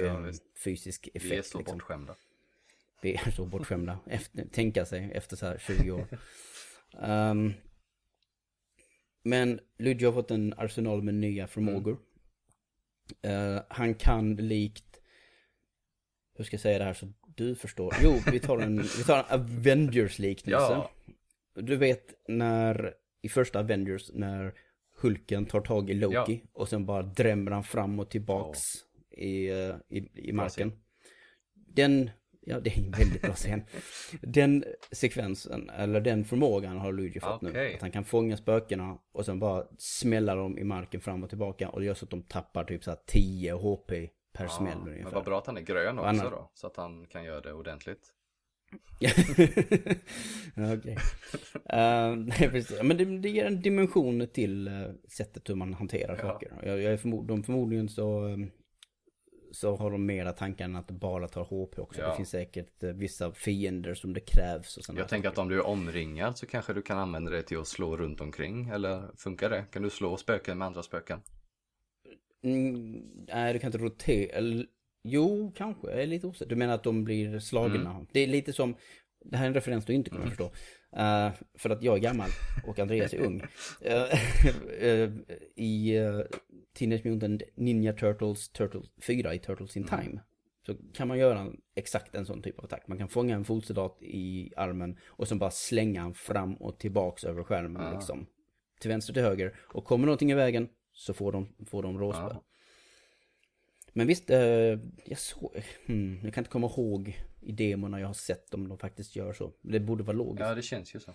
Mm. Ja, fysisk effekt. Vi är så liksom. bortskämda. Vi är så bortskämda. Efter, tänka sig efter så här 20 år. Ehm, men Luigi har fått en arsenal med nya förmågor. Eh, han kan likt, hur ska jag säga det här så du förstår? Jo, vi tar en, vi tar en Avengers-liknelse. Ja. Du vet när, i första Avengers, när Hulken tar tag i Loki och sen bara drämmer han fram och tillbaks i, eh, i, i marken. Den, ja det är en väldigt bra scen. Den sekvensen, eller den förmågan har Luigi fått nu. Okej. Att han kan fånga spökena och sen bara smälla dem i marken fram och tillbaka. Och det gör så att de tappar typ så här 10 HP per smäll men ungefär. vad bra att han är grön också annars- då. Så att han kan göra det ordentligt. Okej. Eh, nej, precis. Ja, Men det, det ger en dimension till eh, sättet hur man hanterar Ja. saker. Jag, jag är förmod, de förmodligen så, eh, så har de mera tankar än att det bara tar HP också. Ja. Det finns säkert eh, vissa fiender som det krävs och Jag tänker att om du är omringad så kanske du kan använda det till att slå runt omkring. Eller funkar det? Kan du slå spöken med andra spöken? Mm, nej, du kan inte rotera. Jo, kanske. Jag är lite osäker. Du menar att de blir slagna? Mm. Det är lite som... Det här är en referens du inte kommer förstå. Eh, för att jag är gammal och Andreas är ung. Eh, eh, I uh, Teenage Mutant Ninja Turtles, Turtles 4 i Turtles in Time. Så kan man göra en, exakt en sån typ av attack. Man kan fånga en fotsoldat i armen och sen bara slänga han fram och tillbaks över skärmen liksom. Till vänster till höger. Och kommer någonting i vägen så får de, får de råspö. Ja. Men visst, eh, jag såg, hmm, jag kan inte komma ihåg i demorna jag har sett om de faktiskt gör så. Det borde vara logiskt. Ja, det känns ju så.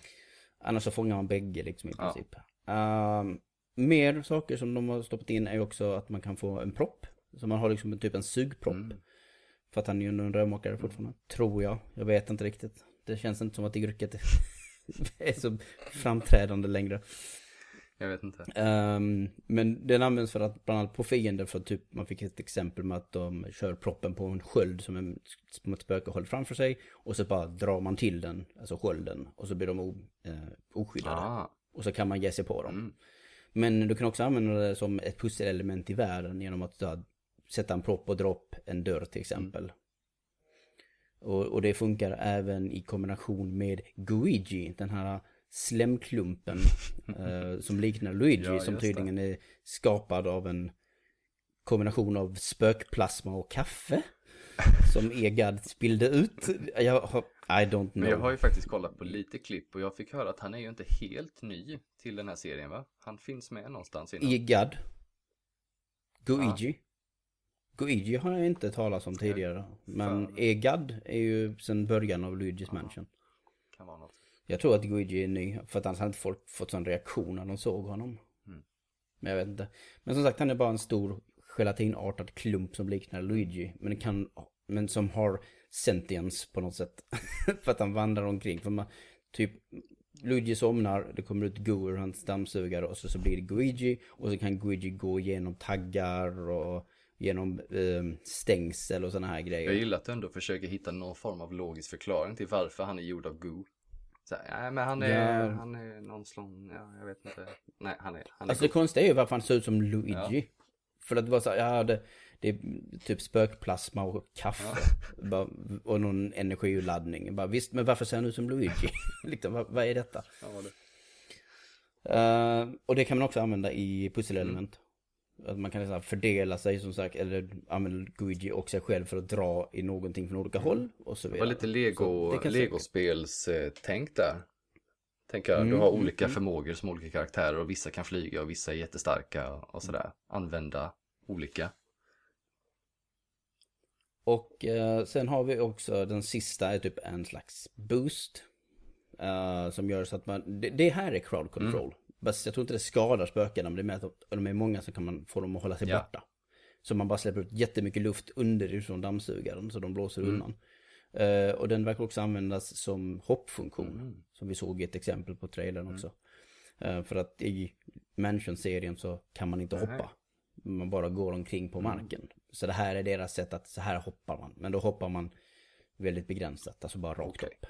Annars så fångar man bägge liksom i Ja. princip. Ehm, mer saker som de har stoppat in är också att man kan få en propp. Så man har liksom typ en sugpropp. Mm. För att han är ju en rörmokare fortfarande. Tror jag. Jag vet inte riktigt. Det känns inte som att det yrket är så framträdande längre. Jag vet inte. Um, men den används för att bland annat på fiender för typ man fick ett exempel med att de kör proppen på en sköld som, en, som ett spöke håller framför sig och så bara drar man till den, alltså skölden och så blir de o, eh, oskyddade. Ah, Och så kan man ge sig på dem. mm. Men du kan också använda det som ett pusselelement i världen genom att ja, sätta en propp och dra upp en dörr till exempel. Och, och det funkar även i kombination med Guigi, den här slemklumpen eh, som liknar Luigi Ja, som tydligen är skapad av en kombination av spökplasma och kaffe. Som Egad spillde ut. Jag har, I don't know. Men jag har ju faktiskt kollat på lite klipp och jag fick höra att han är ju inte helt ny till den här serien va? Han finns med någonstans innan. Egad. Guigi. Guigi har jag inte talat om tidigare. Men. Egad är ju sedan början av Luigi's Mansion. Kan vara något. Jag tror att Guigi är ny. För att annars hade inte folk fått sån reaktion när de såg honom. Mm. Men jag vet inte. Men som sagt han är bara en stor gelatinartad klump som liknar Luigi. Men, kan, men som har sentience på något sätt. för att han vandrar omkring. För man, typ Luigi somnar, det kommer ut goo ur hans dammsugare och så, så blir det Guigi. Och så kan Guigi gå igenom taggar och genom eh, stängsel och sådana här grejer. Jag gillar att du ändå försöker hitta någon form av logisk förklaring till varför han är gjord av goo. Så nej men han är, Ja. han är någon slång, ja jag vet inte. Nej han är, han är Alltså det konstiga är ju varför han ser ut som Luigi. Ja. För att det var så här, ja det, det är typ spökplasma och kaffe. Bara, och någon energiladdning. Bara, visst, men varför ser han ut som Luigi? liksom, vad, vad är detta? Ja, det. Eh, och det kan man också använda i pusselelement. Att man kan liksom fördela sig som sagt, eller använda Luigi och sig själv för att dra i någonting från olika håll och så Det vidare. var lite lego, det kan legospels eh, tänk där. Tänker jag, du Mm, har mm, olika mm. förmågor som olika karaktärer och vissa kan flyga och vissa är jättestarka och sådär. Använda olika. Och eh, sen har vi också den sista är typ en slags boost. eh, som gör så att man, det, det här är crowd control. Bast jag tror inte det skadar spökena men det är med att de- är många så kan man få dem att hålla sig Ja. borta. Så man bara släpper ut jättemycket luft underifrån dammsugaren så de blåser undan. Eh, och den verkar också användas som hoppfunktion. Som vi såg i ett exempel på trailern också. Eh, för att i Mansion-serien så kan man inte Nej. hoppa. Man bara går omkring på marken. Så det här är deras sätt att så här hoppar man. Men då hoppar man väldigt begränsat, alltså bara rakt Okej. upp.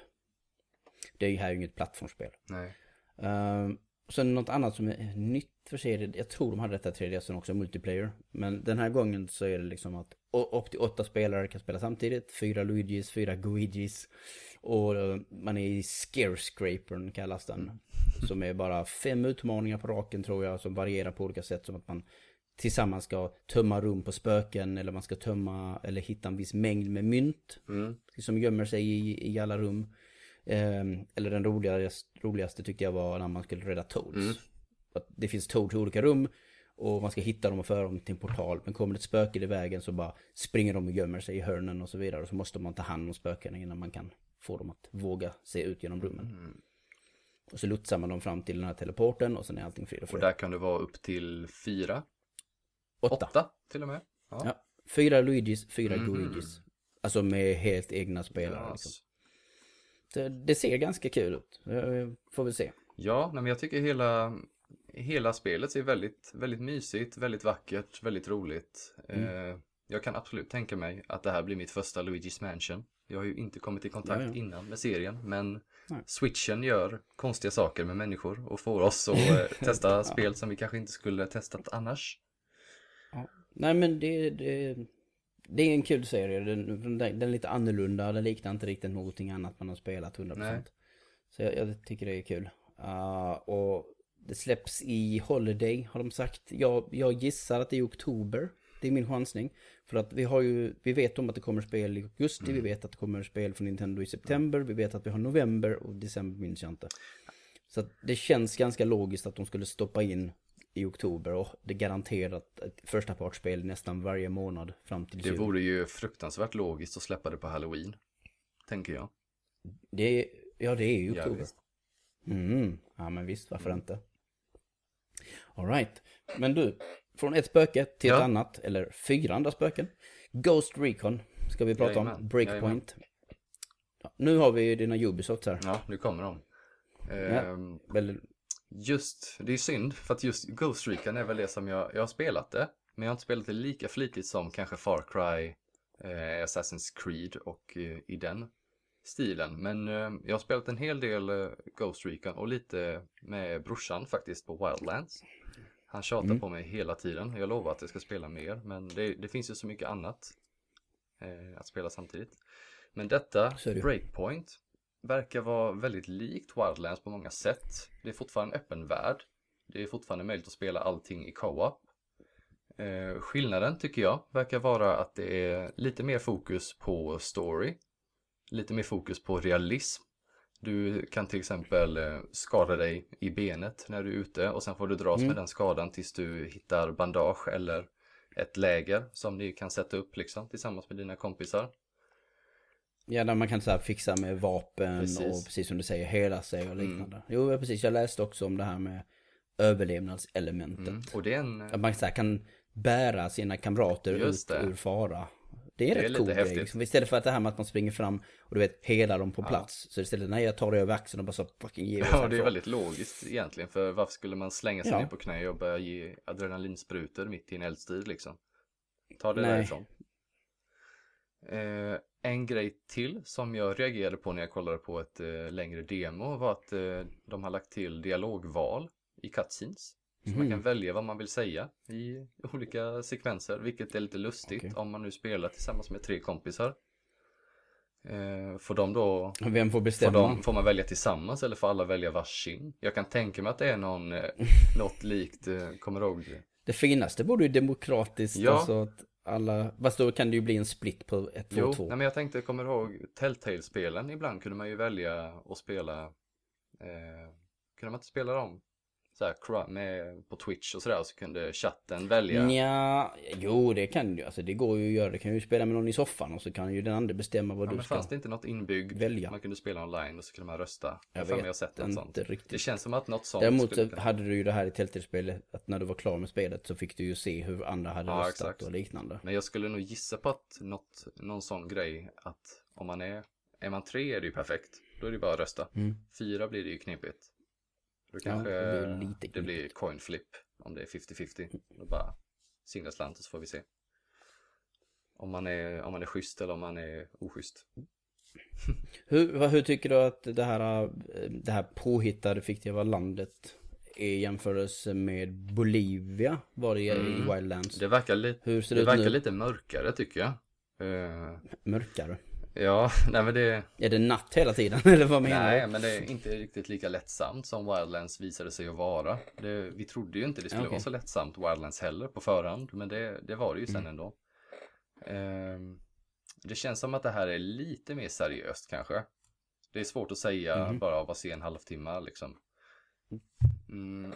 Det är ju här inget plattformsspel. Nej. Uh, sen något annat som är nytt för serien, jag tror de hade detta 3DS också, multiplayer. Men den här gången så är det liksom att upp till åtta spelare kan spela samtidigt. Fyra Luigis, fyra Guigis. Och eh, man är i Scarescrapern kallas den. Som är bara fem utmaningar på raken tror jag, som varierar på olika sätt. Som att man tillsammans ska tömma rum på spöken, eller man ska tömma, eller hitta en viss mängd med mynt Mm. som gömmer sig i, i alla rum. Ehm, eller den roligaste, roligaste tyckte jag var när man skulle rädda Toads. Mm. Att det finns Toads i olika rum och man ska hitta dem och föra dem till en portal. Men kommer det ett spöke i vägen så bara springer de och gömmer sig i hörnen och så vidare. Och så måste man ta hand om spökena innan man kan få dem att våga se ut genom rummen. Mm. Och så lotsar man dem fram till den här teleporten och sen är allting frid och Och fröjd. där kan det vara upp till fyra, Åtta. åtta till och med. Ja. Ja. Fyra Luigis, fyra Mhm. Guigis. Alltså med helt egna spelare. Ja, Liksom. Det, det ser ganska kul ut. Eh, Får vi se. Ja, men jag tycker hela, hela spelet ser väldigt, väldigt mysigt, väldigt vackert, väldigt roligt. Mm. Eh, jag kan absolut tänka mig att det här blir mitt första Luigi's Mansion. Jag har ju inte kommit i kontakt Ja, ja. innan med serien, men Nej. switchen gör konstiga saker med människor och får oss att eh, testa spel som vi kanske inte skulle testat annars. Nej men det, det, det är en kul serie. Den, den, är lite annorlunda. Den liknar inte riktigt någonting annat man har spelat 100%. Nej. Så jag, jag tycker det är kul. Uh, och det släpps i Holiday har de sagt. Jag, jag gissar att det är i oktober. Det är min chansning. För att vi har ju, vi vet om att det kommer spel i augusti, vi vet att det kommer spel från Nintendo i september, vi vet att vi har november och december minns jag inte. Så att det känns ganska logiskt att de skulle stoppa in i oktober och det är garanterat ett första partsspel nästan varje månad fram till Det jul. vore ju fruktansvärt logiskt att släppa det på Halloween. Tänker jag. Det är, ja det är Ja, oktober. visst. Mm, ja men visst, varför inte? Alright, men du, från ett spöke till ett Ja. annat, eller fyra andra spöken. Ghost Recon ska vi prata om, Jajamän, Breakpoint. Ja, nu har vi ju dina Ubisoft här. Ja, nu kommer de. Ja. Ehm, Eller, Just, det är synd för att just Ghost Recon är väl det som jag, jag har spelat det. Men jag har inte spelat det lika flitigt som kanske Far Cry, eh, Assassin's Creed och eh, i den stilen. Men eh, jag har spelat en hel del eh, Ghost Recon och lite med brorsan faktiskt på Wildlands. Han tjatar Mm. på mig hela tiden. Jag lovar att jag ska spela mer, men det, det finns ju så mycket annat eh, att spela samtidigt. Men detta. Breakpoint, verkar vara väldigt likt Wildlands på många sätt. Det är fortfarande en öppen värld. Det är fortfarande möjligt att spela allting i co-op. Eh, skillnaden tycker jag verkar vara att det är lite mer fokus på story. Lite mer fokus på realism. Du kan till exempel eh, skada dig i benet när du är ute och sen får du dras Mm. med den skadan tills du hittar bandage eller ett läger som ni kan sätta upp liksom tillsammans med dina kompisar. Ja, där man kan så här fixa med vapen Precis. och precis som du säger hela sig och Mm. liknande. Jo, ja, precis. Jag läste också om det här med överlevnadselementet. Mm. Och det är en, Att man så här, kan bära sina kamrater ut det. ur fara. Det är, Det är rätt cool grej. Liksom. Istället för att det här med att man springer fram och du vet hela dem på plats. Så istället, nej jag tar det över axeln och bara så fucking ge Ja, det är väldigt logiskt egentligen. För varför skulle man slänga sig Ja. ner på knä och börja ge adrenalinsprutor mitt i en eldstrid liksom? Ta det Nej. därifrån. Eh, en grej till som jag reagerade på när jag kollade på ett eh, längre demo var att eh, de har lagt till dialogval i cutscenes. Så man kan välja vad man vill säga i olika sekvenser, vilket är lite lustigt Okej. om man nu spelar tillsammans med tre kompisar. Eh, får de då Vem får Får, bestämma? de, får man välja tillsammans eller får alla välja varsin? Jag kan tänka mig att det är någon, eh, något likt, eh, kommer du ihåg? Det finaste borde ju demokratiskt, Ja. alltså att alla, fast då kan det ju bli en split på 1, 2, Jo, 2. nej, men jag tänkte, kommer du ihåg Telltale-spelen? Ibland kunde man ju välja att spela, eh, kunde man inte spela dem? Så här, med, på Twitch och sådär, så kunde chatten välja. Ja, jo det kan ju, alltså det går ju att göra, det kan ju spela med någon i soffan och så kan ju den andra bestämma vad Ja, du men ska fanns det inte något inbyggt? välja. Man kunde spela online och så kunde man rösta. Jag Jag vet jag sett ett inte sånt. riktigt. Det känns som att något sånt Däremot så kunna- hade du ju det här i Telltale-spelet, att när du var klar med spelet så fick du ju se hur andra hade Ja, röstat exakt. och liknande. Men jag skulle nog gissa på att något, någon sån grej att om man är, är man tre är det ju perfekt. Då är det bara att rösta. Mm. Fyra blir det ju knepigt. Då Ja, kanske det blir det blir, coin flip om det är 50-50. Då bara singla slant och så får vi se. Om man är, om man är schysst eller om man är oschysst. Hur, hur tycker du att det här, eh, det här påhittade fiktiva landet är i jämförelse med Bolivia var det i Mm. Wildlands? Det verkar, li- det det verkar lite mörkare tycker jag. Eh, Mörkare? Ja, nej men det, Är det natt hela tiden eller vad menar Nej, men det är inte riktigt lika lättsamt som Wildlands visade sig att vara. Det, vi trodde ju inte det skulle Okej. vara så lättsamt Wildlands heller på förhand, men det, det var det ju sen Mm. ändå. Ehm, det känns som att det här är lite mer seriöst kanske. Det är svårt att säga Mhm. bara av att se en halvtimme liksom. Mm,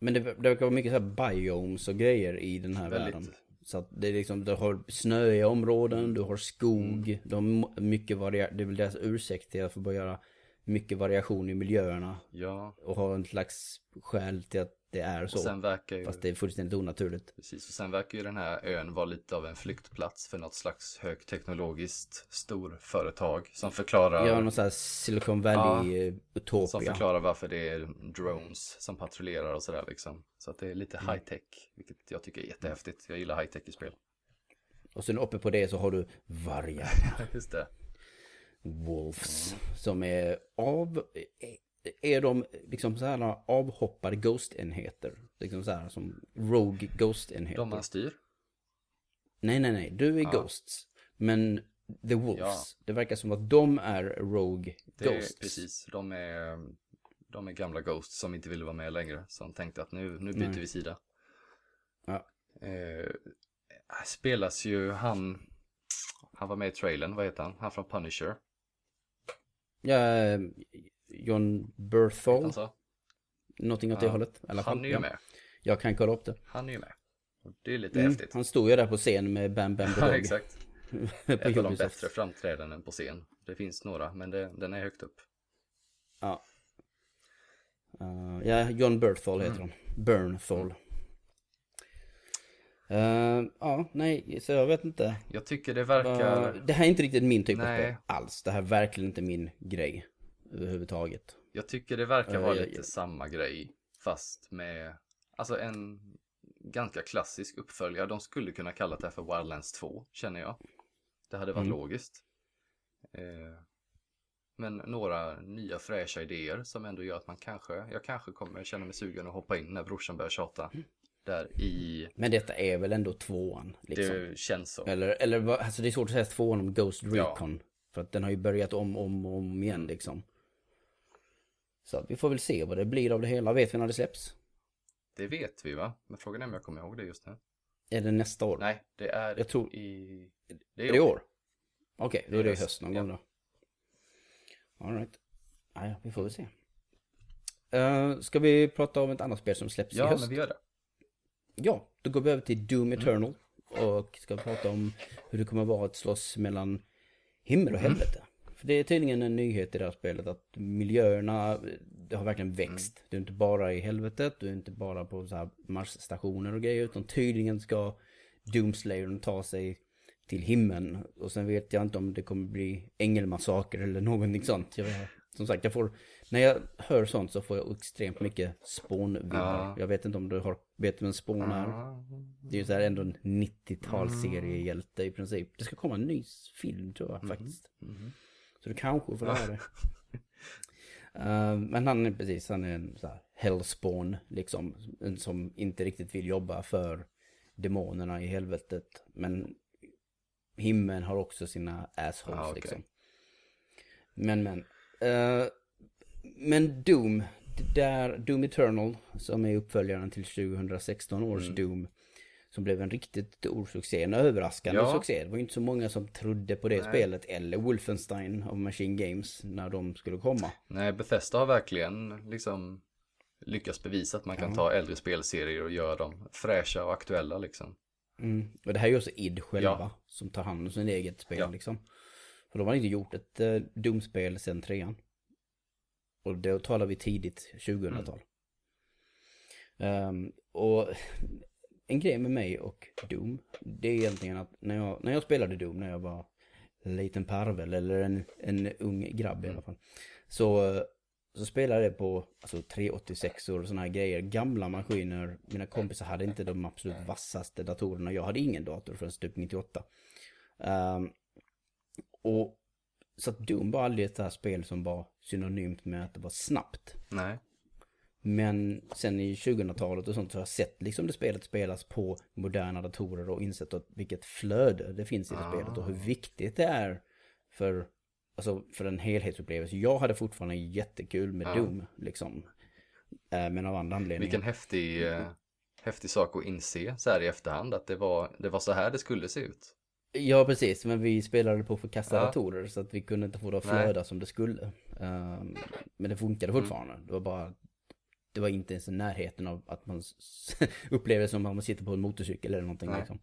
Men det, det verkar vara mycket så här biomes och grejer i den här Väldigt. världen. Så att det är liksom, du har snöiga områden, du har skog, Mm. du har mycket variation, det är väl deras ursäkt till att få börja göra mycket variation i miljöerna. ja, Och ha en slags skäl till att det är och så. sen verkar ju... Fast det är fullständigt onaturligt. Precis, och sen verkar ju den här ön vara lite av en flyktplats för något slags högteknologiskt storföretag som förklarar Ja, någon sån här Silicon Valley eh, Som förklarar varför det är drones som patrullerar och sådär liksom. Så att det är lite Mm. high tech, vilket jag tycker är jättehäftigt. Jag gillar high tech i spel. Och sen uppe på det så har du vargar. Just det. Wolves. Som är av... Är de liksom så här avhoppade Ghost-enheter? Liksom så här som Rogue Ghost-enheter? De man styr. Nej, nej, nej. Du är Ja. Ghosts. Men The Wolves. Ja. Det verkar som att de är Rogue Det Ghosts. är, precis, de är, de är gamla Ghosts som inte ville vara med längre. Som tänkte att nu, nu byter Nej. vi sida. Ja. Eh, spelas ju han, han var med i trailern, vad heter han? Han från Punisher. Ja, John Berthol. Alltså, Någonting åt det Ja. hållet. I alla fall. han är ju ja. med. Jag kan kolla upp det. Han är ju med. Det är lite Mm, häftigt. han stod ju där på scen med Bam Bam the Ja, Dog. exakt. på Ett av de bättre framträdanden på scen. Det finns några, men det, den är högt upp. Ja. Uh, ja, John Berthol heter Mm. han. Bernthal. Uh, ja, nej, så jag vet inte. Jag tycker det verkar... Uh, det här är inte riktigt min typ av spel alls. Det här är verkligen inte min grej överhuvudtaget. Jag tycker det verkar Ja, vara ja, lite ja. samma grej fast med, alltså en ganska klassisk uppföljare. De skulle kunna kalla det för Wildlands 2, känner jag. Det hade varit Mm. logiskt. Eh, men några nya fräscha idéer som ändå gör att man kanske, jag kanske kommer känna mig sugen att hoppa in när brorsan börjar tjata. Där i, Men detta är väl ändå tvåan liksom. det känns så. Eller, eller alltså det är svårt att säga tvåan om Ghost Ja. Recon. För att den har ju börjat om och om, om igen liksom. Så att vi får väl se vad det blir av det hela. Vet vi när det släpps? Det vet vi va? Men frågan är om jag kommer ihåg det just nu. Är det nästa år? Nej, det är Jag tror- i... Är det i år? Okej, då är det i höst, någon ja. gång då. Alright. Ja, vi får väl se. Uh, ska vi prata om ett annat spel som släpps i Ja, höst? men vi gör det. Ja, då går vi över till Doom Mm. Eternal. Och ska prata om hur det kommer vara att slåss mellan himmel och Mm. helvete. För det är tydligen en nyhet i det här spelet att miljöerna, det har verkligen växt. Mm. Du är inte bara i helvetet, du är inte bara på så här Mars-stationer och grejer. Utan tydligen ska Doomslayern ta sig till himlen. Och sen vet jag inte om det kommer bli ängelmassaker eller någonting sånt. Jag, som sagt, jag får, när jag hör sånt så får jag extremt mycket spånvibbar. Ja. Jag vet inte om du har, vet vem spån är? Det är ju så här ändå en 90-talsseriehjälte i princip. Det ska komma en ny film tror jag faktiskt. Mhm. Så du kanske får höra det. Eh, men han är precis, han är en så här hellspawn liksom. En som inte riktigt vill jobba för demonerna i helvetet. Men himlen har också sina assholes Ja, okej. liksom. Men men. eh, men Doom, det där Doom Eternal som är uppföljaren till 2016 års Mm. Doom. Som blev en riktigt stor succé, en överraskande Ja. succé. Det var ju inte så många som trodde på det Nej. spelet. Eller Wolfenstein av Machine Games när de skulle komma. Nej, Bethesda har verkligen liksom lyckats bevisa att man kan Ja. ta äldre spelserier och göra dem fräscha och aktuella liksom. Mm. Och det här är ju också id själva Ja. som tar hand om sin eget spel Ja. liksom. För de har inte gjort ett uh, Doom-spel sedan trean. Och då talar vi tidigt 2000-tal. Ehm, och en grej med mig och Doom, det är egentligen att när jag, när jag spelade Doom när jag var liten parvel eller en, en ung grabb i alla fall. Så, så spelade jag på alltså, 386 och sådana här grejer, gamla maskiner. Mina kompisar hade inte de absolut vassaste datorerna. Jag hade ingen dator förrän typ 98. Um, ehm, och så att Doom var aldrig ett här spel som var synonymt med att det var snabbt. Nej. Men sen i 2000-talet och sånt så har jag sett liksom det spelet spelas på moderna datorer och insett att vilket flöde det finns i det Ah. spelet och hur viktigt det är för, alltså för en helhetsupplevelse. Jag hade fortfarande jättekul med Ja. Doom liksom. Eh, Men av andra anledningar. Vilken häftig, eh, häftig sak att inse så här i efterhand att det var, det var så här det skulle se ut. Ja precis, men vi spelade på förkastade Ja. datorer så att vi kunde inte få det att Nej. flöda som det skulle. Ehm, men det funkade fortfarande. Det var bara, det var inte ens i närheten av att man upplever det som att man sitter på en motorcykel eller någonting. Nej. Liksom.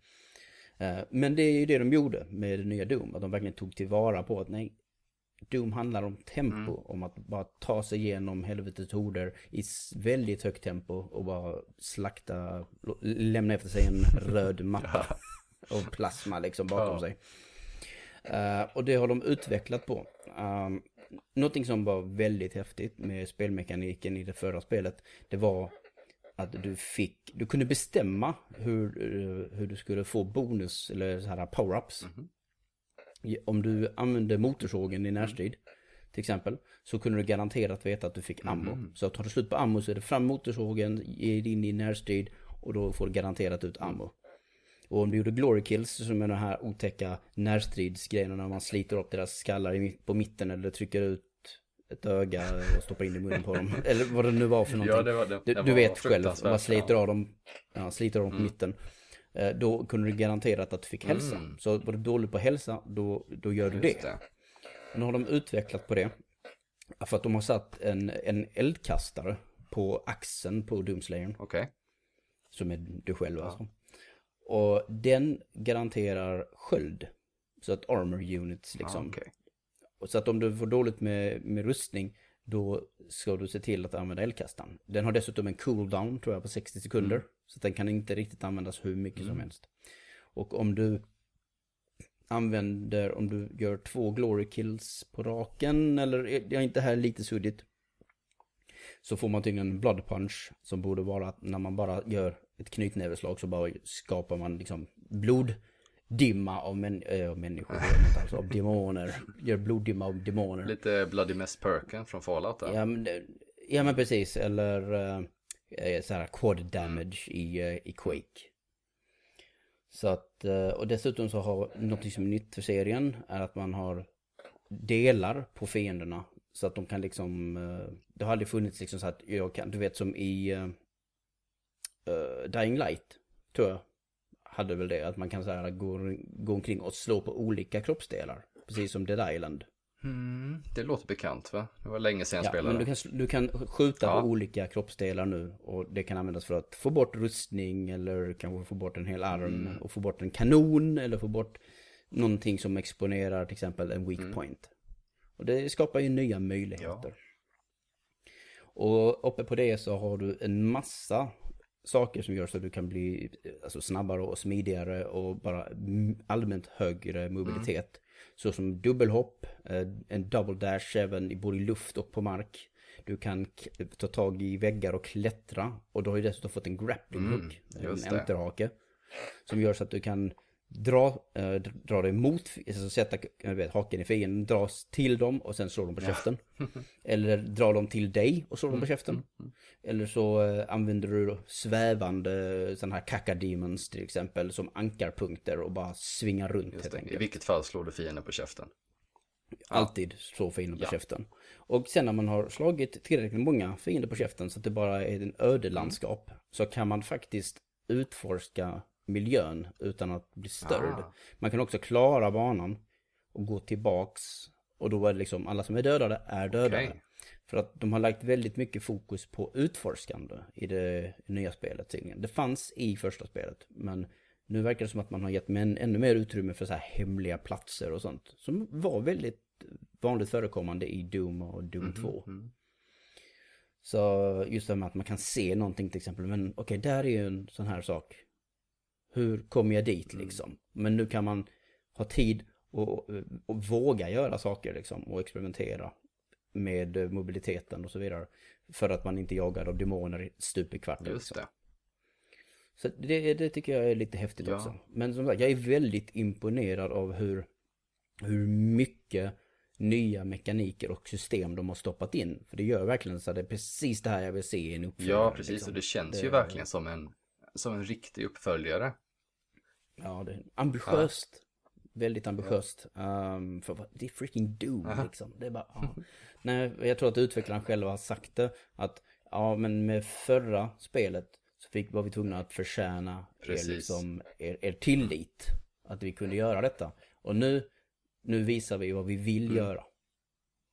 Eh, men det är ju det de gjorde med det nya Doom, att de verkligen tog tillvara på att nej, Doom handlar om tempo, Mm. om att bara ta sig igenom helvetets horder i väldigt högt tempo och bara slakta, lämna efter sig en röd matta av plasma liksom bakom Ja. sig. Eh, och det har de utvecklat på. Um, någonting som var väldigt häftigt med spelmekaniken i det förra spelet, det var att du fick, du kunde bestämma hur, eh, hur du skulle få bonus eller så här power-ups. Mhm. I- Om du använde motorsågen i närstrid, till exempel, så kunde du garanterat veta att du fick ammo. Mhm. Så tar du slut på ammo så är det fram motorsågen, in i närstrid och då får du garanterat ut ammo. Och om du gjorde glory kills, som är de här otäcka närstridsgrejerna när man sliter upp deras skallar på mitten eller trycker ut ett öga och stoppar in i munnen på dem. Eller vad det nu var för någonting. Ja, det var det. Du, det du var vet själv, man sliter ja. av dem, ja, sliter av dem på mitten. Eh, Då kunde du garanterat att du fick hälsa. Mm. Så var du dålig på hälsa, då, då gör du Just det. Nu har de utvecklat på det. För att de har satt en, en eldkastare på axeln på Doomslayern. Okej. Som är du själv alltså. Och den garanterar sköld. Så att armor units liksom. Ja, okej. Och Så att om du får dåligt med, med rustning, då ska du se till att använda eldkastaren. Den har dessutom en cooldown tror jag på 60 sekunder. Så att den kan inte riktigt användas hur mycket som helst. Och om du använder, om du gör två glory kills på raken, eller jag är inte här lite suddigt. Så får man tydligen en blood punch som borde vara att när man bara gör ett knytnäveslag så bara skapar man liksom bloddimma av män, äh, människor, alltså, av demoner. Gör bloddimma av demoner. Lite Bloody Mess Perken från Fallout där. Ja men, ja, men precis, eller äh, så här quad damage i, i Quake. Så att, och dessutom så har något som är nytt för serien är att man har delar på fienderna. Så att de kan liksom, det har aldrig funnits liksom så att jag kan, du vet som i uh, Dying Light, tror jag, hade väl det. Att man kan så här, gå, gå omkring och slå på olika kroppsdelar. Precis som Dead Island. Mm, det låter bekant va? Det var länge sedan jag ja, spelade. Men du, kan, du kan skjuta ja. på olika kroppsdelar nu. Och det kan användas för att få bort rustning eller kanske få bort en hel arm. Mm. Och få bort en kanon eller få bort någonting som exponerar till exempel en weak mm. point. Och det skapar ju nya möjligheter. Ja. Och uppe på det så har du en massa saker som gör så att du kan bli alltså, snabbare och smidigare och bara allmänt högre mobilitet. Mm. Så som dubbelhopp, eh, en double dash även både i luft och på mark. Du kan ta tag i väggar och klättra. Och du har ju dessutom fått en grappling hook, mm, en enterhake. Som gör så att du kan dra, äh, dra dig mot, alltså sätta vet, haken i fienden, dras till dem och sen slå dem på ja. käften. Eller dra dem till dig och slå dem på mm, käften. Mm, mm. Eller så äh, använder du svävande sådana här kakademons till exempel som ankarpunkter och bara svingar runt helt enkelt. I vilket fall slår du fienden på käften. Alltid slå fienden på ja. käften. Och sen när man har slagit tillräckligt många fiender på käften så att det bara är en ödelandskap. Mm. Så kan man faktiskt utforska miljön utan att bli störd. Ah. Man kan också klara banan och gå tillbaks. Och då är det liksom alla som är dödade är dödade. Okay. För att de har lagt väldigt mycket fokus på utforskande i det nya spelet tydligen. Det fanns i första spelet, men nu verkar det som att man har gett män ännu mer utrymme för så här hemliga platser och sånt. Som var väldigt vanligt förekommande i Doom och Doom mm -hmm. 2. Mm. Så just det med att man kan se någonting till exempel. Men okej, okay, där är ju en sån här sak. Hur kommer jag dit mm. liksom? Men nu kan man ha tid och, och våga göra saker liksom och experimentera med mobiliteten och så vidare. För att man inte jagar av demoner stup i kvart. Just liksom. det. Så det, det tycker jag är lite häftigt ja. också. Men som sagt, jag är väldigt imponerad av hur, hur mycket nya mekaniker och system de har stoppat in. För det gör verkligen så att det är precis det här jag vill se i en uppföljare. Ja, precis. Liksom. Och det känns det, ju verkligen som en, som en riktig uppföljare. Ja, det är ambitiöst. Ja. Väldigt ambitiöst. Um, för det är freaking Doom Aha. liksom. Det är bara, ja. Nej, jag tror att utvecklaren själva har sagt det. Att ja, men med förra spelet så fick, var vi tvungna att förtjäna er, liksom, er, er tillit. Att vi kunde göra detta. Och nu, nu visar vi vad vi vill mm. göra.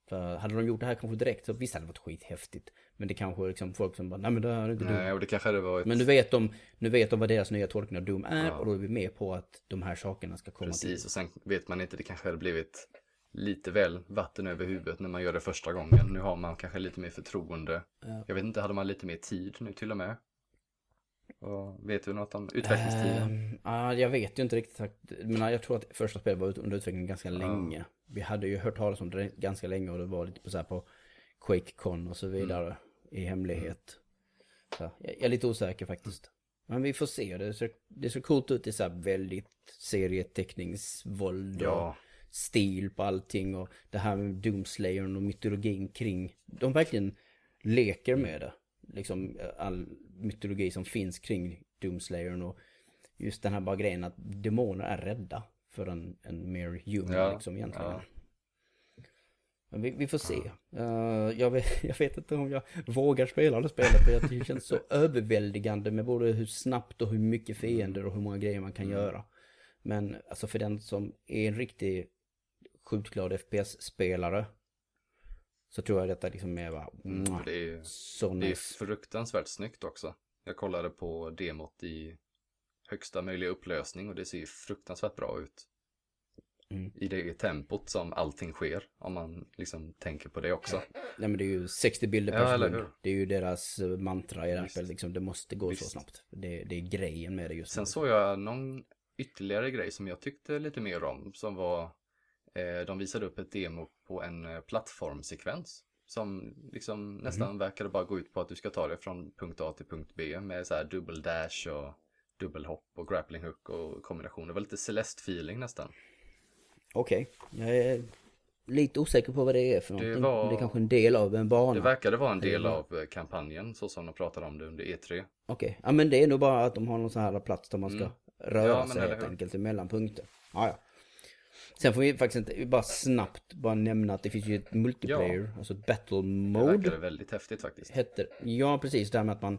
För hade de gjort det här kanske direkt så visst hade det varit skithäftigt. Men det kanske är liksom folk som bara, nej men det här är inte Nej, och det kanske hade varit... Men nu vet de, nu vet de vad deras nya tolkning av Doom är ja. och då är vi med på att de här sakerna ska komma Precis, till. Precis, och sen vet man inte, det kanske hade blivit lite väl vatten över huvudet när man gör det första gången. Nu har man kanske lite mer förtroende. Ja. Jag vet inte, hade man lite mer tid nu till och med? Och vet du något om utvecklingstiden? Uh, jag vet ju inte riktigt. Men jag tror att första spelet var under utveckling ganska uh. länge. Vi hade ju hört talas om det ganska länge och det var lite på så här på QuakeCon och så vidare mm. I hemlighet. Så, jag är lite osäker faktiskt. Men vi får se. Det ser, det ser coolt ut i så här väldigt serieteckningsvåld ja. och stil på allting. Och det här med Doomslayern och mytologin kring. De verkligen leker med det. Liksom all mytologi som finns kring Doomslayern och just den här bara grejen att demoner är rädda för en, en mer human ja, liksom egentligen. Ja. Men vi, vi, får se. Uh, jag, vet, jag, vet, inte om jag vågar spela det spelet för det känns så överväldigande med både hur snabbt och hur mycket fiender och hur många grejer man kan mm. göra. Men alltså för den som är en riktig skjutglad FPS-spelare så tror jag detta liksom är bara... Mm, det är, så det är fruktansvärt snyggt också. Jag kollade på demot i högsta möjliga upplösning och det ser fruktansvärt bra ut. Mm. I det tempot som allting sker, om man liksom tänker på det också. Nej men det är ju 60 bilder per ja, sekund. Det är ju deras eh, mantra i det här liksom det måste gå Visst. så snabbt. Det, det, är grejen med det just Sen nu. såg jag någon ytterligare grej som jag tyckte lite mer om, som var, eh, de visade upp ett demo på en eh, plattformsekvens Som liksom nästan Mhm. verkade bara gå ut på att du ska ta dig från punkt A till punkt B med så här dubbel dash och dubbelhopp och grappling hook och kombination. Det var lite Celeste feeling nästan. Okej, jag är lite osäker på vad det är för någonting. var- Det är kanske en del av en bana. Det verkade vara en del av eh, kampanjen så som de pratade om det under E E3. Okej, ja men det är nog bara att de har någon sån här plats där man ska röra Mm. Ja, men sig helt enkelt emellan punkter. Ja, ja. Sen får vi faktiskt inte, bara snabbt bara nämna att det finns ju ett multiplayer, alltså battle Det mode. verkade väldigt häftigt faktiskt. Heter, ja precis, det här med att man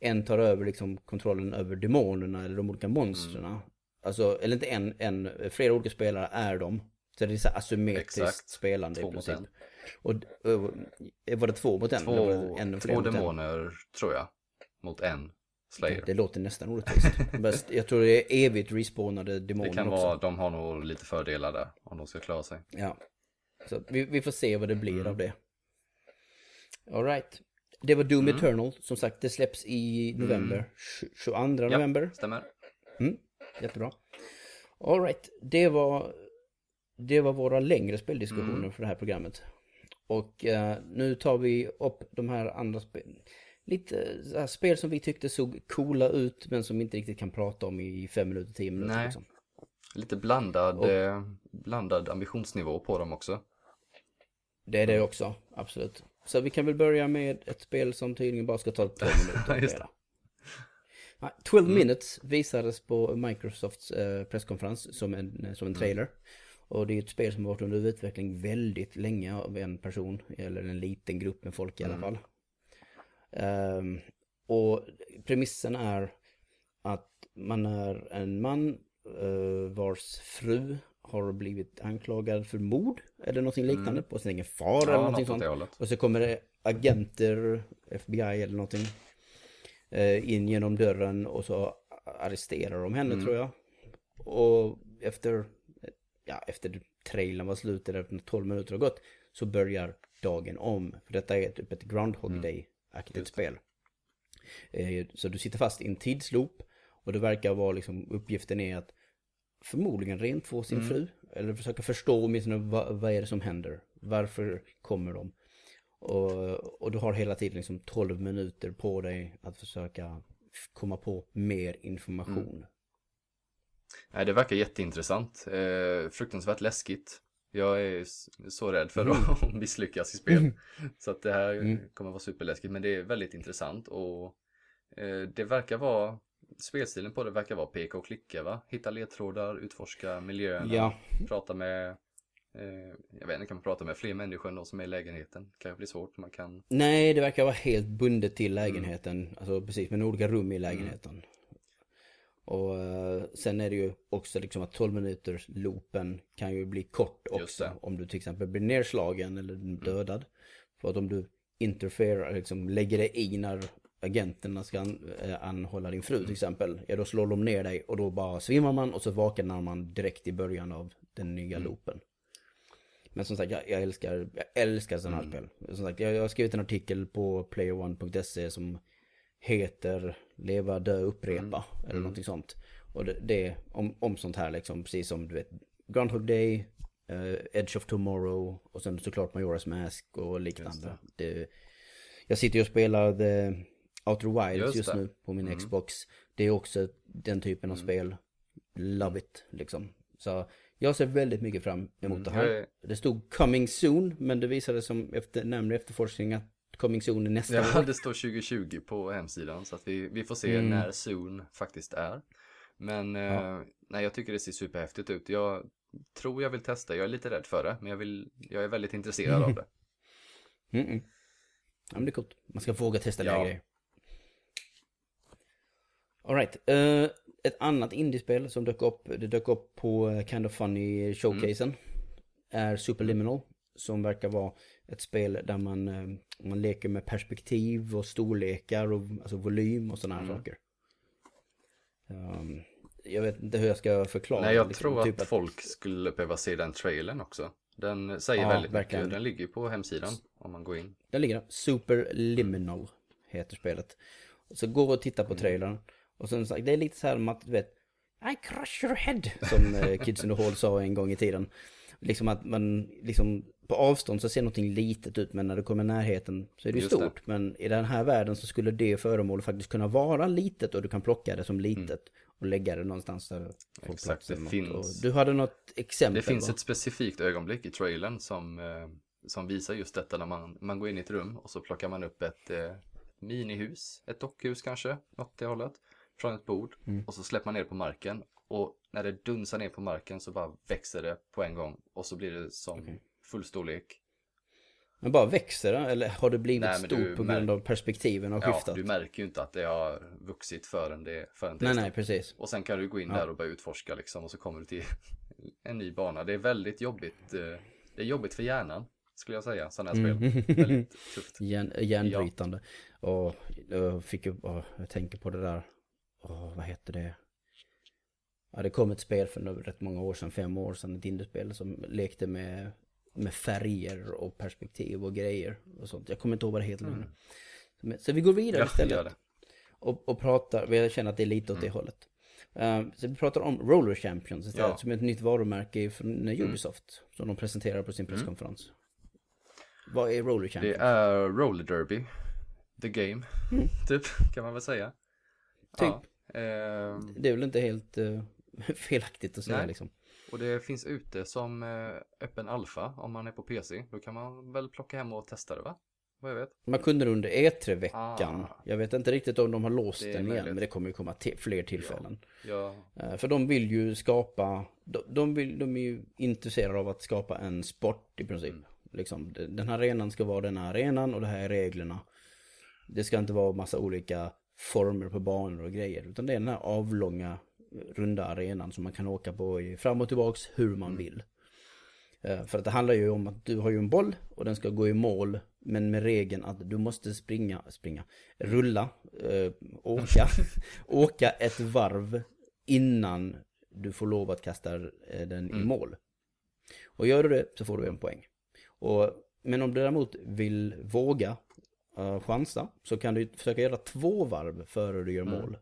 en tar över liksom kontrollen över demonerna eller de olika monstren. Mm. Alltså, eller inte en, en, flera olika spelare är de. Så det är så här asymmetriskt Exakt. spelande Två i princip. en. Och, och var det två mot en? Två, det fler två en? demoner tror jag. Mot en Slayer. Det låter nästan orättvist. Jag tror det är evigt respawnade demoner Det kan också. vara, de har nog lite fördelar där om de ska klara sig. Ja. Så vi, vi får se vad det blir Mm. av det. Alright. Det var Doom Eternal. Som sagt, det släpps i november. Tj- 22 november. Stämmer? Jättebra. Alright. Det var, det var våra längre speldiskussioner Mm. för det här programmet. Och eh, nu tar vi upp de här andra spel. Lite här, spel som vi tyckte såg coola ut men som vi inte riktigt kan prata om i fem minuter, tio minuter. Nej. Liksom. Lite blandad, eh, blandad ambitionsnivå på dem också. Det är det också, absolut. Så vi kan väl börja med ett spel som tydligen bara ska ta 12 minuter att spela. Nej, 12 minutes visades på Microsofts eh, presskonferens som en, som en trailer. Och det är ett spel som har varit under utveckling väldigt länge av en person, eller en liten grupp med folk i alla fall. Ehm, och premissen är att man är en man eh, vars fru har blivit anklagad för mord eller någonting liknande på sin egen far eller Ja, någonting något sånt. Och så kommer det agenter, FBI eller någonting eh, in genom dörren och så arresterar de henne tror jag. Och efter, ja, efter trailern var slut eller efter 12 minuter har gått så börjar dagen om. För detta är typ ett Groundhog Day-aktigt spel. Eh, Så du sitter fast i en tidsloop och det verkar vara liksom uppgiften är att förmodligen rent få sin fru. Eller försöka förstå åtminstone vad, vad är det som händer. Varför kommer de? Och, och du har hela tiden liksom 12 minuter på dig att försöka komma på mer information. Nej, det verkar jätteintressant. Eh, fruktansvärt läskigt. Jag är så rädd för att misslyckas i spel. Så att det här kommer vara superläskigt. Men det är väldigt intressant och eh, det verkar vara Spelstilen på det verkar vara peka och klicka va? Hitta ledtrådar, utforska miljöerna, Ja. prata med Jag vet inte, kan man prata med fler människor än de som är i lägenheten? Kanske blir svårt, man kan Nej, det verkar vara helt bundet till lägenheten. Alltså precis, med olika rum i lägenheten. Och eh, sen är det ju också liksom att 12 minuters loopen kan ju bli kort också. det. Om du till exempel blir nedslagen eller dödad. För att om du interferar, liksom lägger dig i när agenterna ska an, eh, anhålla din fru till exempel. Ja, då slår de ner dig och då bara svimmar man och så vaknar man direkt i början av den nya loopen. Men som sagt, jag, jag älskar, jag älskar sådana här spel. Som sagt, jag, jag har skrivit en artikel på playerone.se som heter Leva, dö, upprepa. Eller någonting sånt. Och det, det är om, om sånt här liksom, precis som du vet, Groundhog Day, eh, Edge of Tomorrow och sen såklart Majora's Mask och liknande. Det. jag sitter ju och spelar The Outer Wilds Just just, det. nu på min Xbox. Det är också den typen av spel. Love it, liksom. Så jag ser väldigt mycket fram emot det här. Jag Det stod coming soon, men det visade som efter närmare efterforskning att coming soon är nästa Ja, år. det står 2020 på hemsidan så att vi, vi får se Mm. när Zoom faktiskt är. Men eh, nej, jag tycker det ser superhäftigt ut. Jag tror jag vill testa, jag är lite rädd för det, men jag, vill, jag är väldigt intresserad av det. Mm -mm. Ja men det är coolt. Man ska våga testa Ja. grejer. Alright. Uh, ett annat indiespel som dök upp, det dök upp på eh, Kind of Funny showcasen. Är Superliminal. Som verkar vara ett spel där man, eh, man leker med perspektiv och storlekar och alltså volym och sådana här saker. Um, jag vet inte hur jag ska förklara. nej, jag liksom, tror typ att folk skulle behöva se den trailern också. Den säger Ja, väldigt verkligen. mycket. Den ligger på hemsidan om man går in. Där ligger den. Superliminal heter spelet. Så gå och titta på trailern. Och sen sagt, det är lite så här om att du vet I crush your head. Som eh, Kids in the Hall sa en gång i tiden. Liksom att man, liksom på avstånd så ser någonting litet ut men när det kommer närheten så är det ju Just det. stort. Men i den här världen så skulle det föremålet faktiskt kunna vara litet och du kan plocka det som litet och lägga det någonstans där Mm. Exakt, plats det finns- Och du hade något exempel Det finns va? ett specifikt ögonblick i trailern som, eh, som visar just detta när man, man går in i ett rum och så plockar man upp ett eh, minihus, ett dockhus kanske, något det hållet, från ett bord Mm. och så släpper man ner på marken och när det dunsar ner på marken så bara växer det på en gång och så blir det som Okej. fullstorlek. Men bara växer det eller har det blivit Nej, stort på grund av perspektiven har Ja, skiftat? du märker ju inte att det har vuxit förrän det, förrän det är nej, stort. nej, precis. Och sen kan du gå in Ja. där och börja utforska liksom och så kommer du till en ny bana. Det är väldigt jobbigt. eh, Det är jobbigt för hjärnan skulle jag säga, sådana här Mm. spel. Väldigt tufft. Järn, järnbrytande. Och jag fick ju, jag tänker på det där, åh, vad heter det? Ja, det kom ett spel för nu rätt många år sedan, fem år sedan, ett indiespel som lekte med, med färger och perspektiv och grejer och sånt. Jag kommer inte ihåg vad det heter nu. Men- Så vi går vidare Mm. Ja, istället. och, och pratar, jag känner att det är lite åt det hållet. Eh, så vi pratar om Roller Champions istället, Ja. som är ett nytt varumärke från Ubisoft. Som de presenterar på sin presskonferens. Vad är Roller Champions? Det är roller derby. The game. Typ, kan man väl säga. Typ. Ja, Det är väl inte helt eh, felaktigt att säga Nej. liksom. och det finns ute som eh, öppen alfa om man är på PC. Då kan man väl plocka hem och testa det va? Vad jag vet. Man kunde det under E3-veckan. Ah. Jag vet inte riktigt om de har låst den igen, möjligt. men det kommer ju komma till fler tillfällen. Ja, Eh, För de vill ju skapa, de, de, vill, de är ju intresserade av att skapa en sport i princip. Mm. Liksom, de- den här arenan ska vara den här arenan och det här är reglerna. Det ska inte vara massa olika former på banor och grejer. Utan det är den här avlånga, runda arenan som man kan åka på i fram och tillbaks hur Mm. man vill. Eh, För att det handlar ju om att du har ju en boll och den ska gå i mål. Men med regeln att du måste springa, springa, rulla, eh, åka, åka ett varv innan du får lov att kasta eh, den i mål. Och gör du det så får du en poäng. Och, men om du däremot vill våga uh, chansa så kan du försöka göra två varv före du gör mål.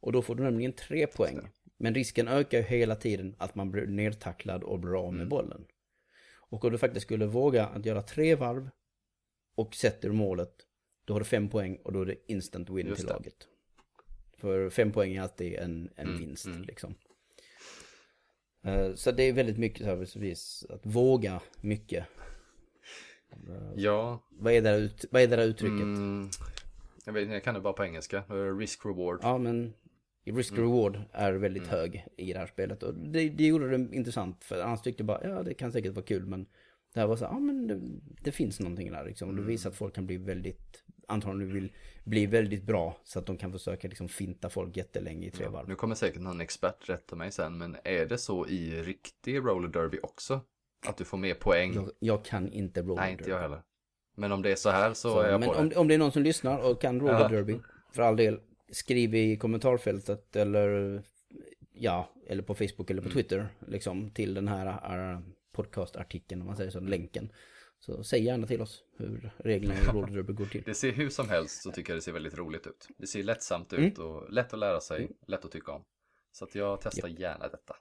Och då får du nämligen tre poäng. Men risken ökar ju hela tiden att man blir nedtacklad och blir av med bollen. Och om du faktiskt skulle våga att göra tre varv och sätter målet, då har du fem poäng och då är det instant win Just till det. laget. För fem poäng är alltid en, en Mm, vinst mm. liksom. Eh, Så det är väldigt mycket så här, att våga mycket. Ja Vad är det där, ut, vad är det där uttrycket? mm, jag, vet, jag kan det bara på engelska. Eh, Risk reward. Ja men risk Mm. reward är väldigt hög i det här spelet. Och det, det gjorde det intressant. För annars tyckte jag bara, ja det kan säkert vara kul. Men det här var så, ja men det, det finns någonting där liksom. Och Mm. det visar att folk kan bli väldigt, antagligen vill bli väldigt bra. Så att de kan försöka liksom finta folk jättelänge i tre Ja, varv. nu kommer säkert någon expert rätta mig sen, men är det så i riktig roller derby också? Att du får mer poäng? Jag, jag kan inte roller Nej, inte jag heller. Men om det är så här så, Så, är jag men på om, det. om det är någon som lyssnar och kan roller Ja. derby, för all del, skriv i kommentarfältet eller ja, eller på Facebook eller på Mm. Twitter, liksom till den här uh, podcastartikeln, om man säger så, länken. Så säg gärna till oss hur reglerna i roller derby går till. Det ser hur som helst så tycker jag det ser väldigt roligt ut. Det ser lättsamt Mm. ut och lätt att lära sig, lätt att tycka om. Så att jag testar gärna detta.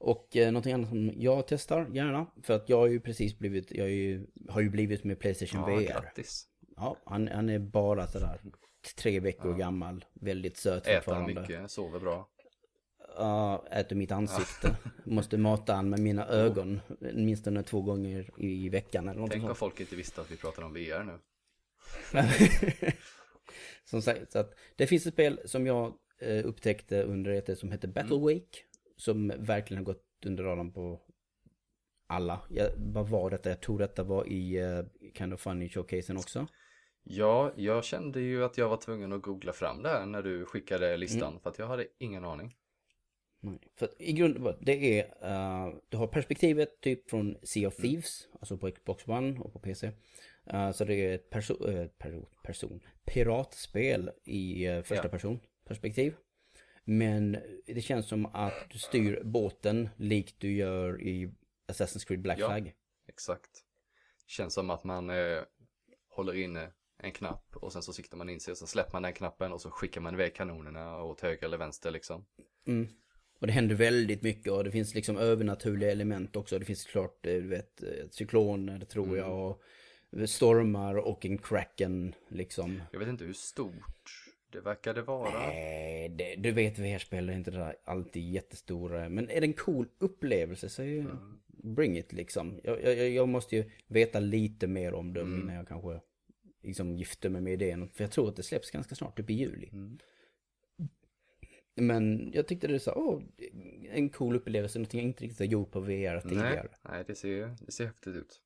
Och eh, någonting annat som jag testar gärna, för att jag har ju precis blivit, jag ju, har ju blivit med Playstation Ja, VR. grattis. Ja, han, han är bara sådär tre veckor gammal, väldigt söt Äter fortfarande. mycket, sover bra. Ja, äter mitt ansikte. Måste mata han med mina ögon. Åtminstone två gånger i veckan eller något Tänk om folk inte visste att vi pratar om VR nu. som sagt, så att det finns ett spel som jag eh, upptäckte under ett som heter Battle Wake. Som verkligen har gått under radarn på alla. Jag, vad var detta? Jag tror detta var i uh, Kind of Funny Showcasen också. Ja, jag kände ju att jag var tvungen att googla fram det här när du skickade listan. Mm. För att jag hade ingen aning. Nej. För att i grund det är, eh, du har perspektivet typ från Sea of Thieves, alltså på Xbox One och på PC. Eh, så det är ett perso per person, piratspel i uh, första Ja. person perspektiv. Men det känns som att du styr båten likt du gör i Assassin's Creed Black Ja. Flag. Exakt. Känns som att man eh, håller inne en knapp och sen så siktar man in sig och så släpper man den knappen och så skickar man iväg kanonerna åt höger eller vänster liksom. Mm. Och det händer väldigt mycket och det finns liksom övernaturliga element också. Det finns klart, eh, du vet, eh, cykloner tror Mm. jag och stormar och en kraken liksom. Jag vet inte hur stort det verkade vara. Nej, det, du vet VR-spel är inte det där alltid jättestora. Men är det en cool upplevelse så är ju bring it liksom. Jag, jag, jag måste ju veta lite mer om det innan jag kanske liksom gifter mig med idén. För jag tror att det släpps ganska snart, typ i juli. Men jag tyckte det så, åh, en cool upplevelse, någonting jag inte riktigt har gjort på VR Nej, tidigare. nej det, ser, det ser häftigt ut.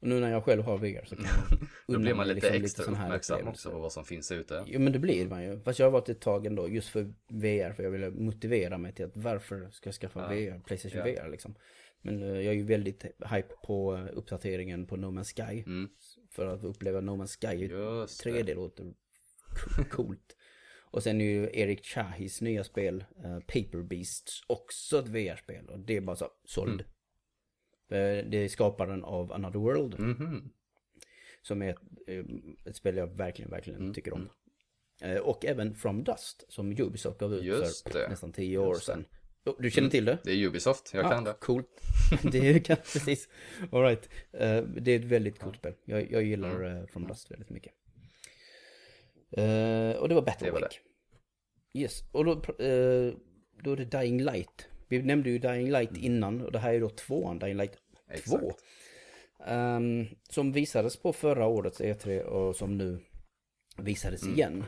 Och nu när jag själv har VR så kan Då blir man lite liksom extra här uppmärksam också på vad som finns ute. Jo men det blir man ju. Fast jag har varit ett tag ändå just för VR. För jag ville motivera mig till att varför ska jag skaffa Ja. VR, Playstation Ja. VR liksom. Men eh, jag är ju väldigt hype på uppdateringen på No Man's Sky. Mm. För att uppleva No Man's Sky i Just det. 3D låter co- coolt. Och sen är ju Erik Chahis nya spel, eh, Paper Beasts, också ett VR-spel. Och det är bara så, såld. Mm. Det är skaparen av Another World. Mhm. Som är ett, eh, ett spel jag verkligen, verkligen Mm, tycker om. Eh, Och även From Dust som Ubisoft gav ut Just för det. nästan tio år sedan. Oh, Du känner till det? Det är Ubisoft, jag kan det. Coolt. det kan precis. All right. Eh, Det är ett väldigt coolt spel. Jag, jag gillar Mm. From Dust väldigt mycket. Och det var Battle Det var. Yes, och då, då är det Dying Light. Vi nämnde ju Dying Light innan och det här är då tvåan, Dying Light 2. Mm. Exakt. Ehm, som visades på förra årets E3 och som nu visades Mm. igen.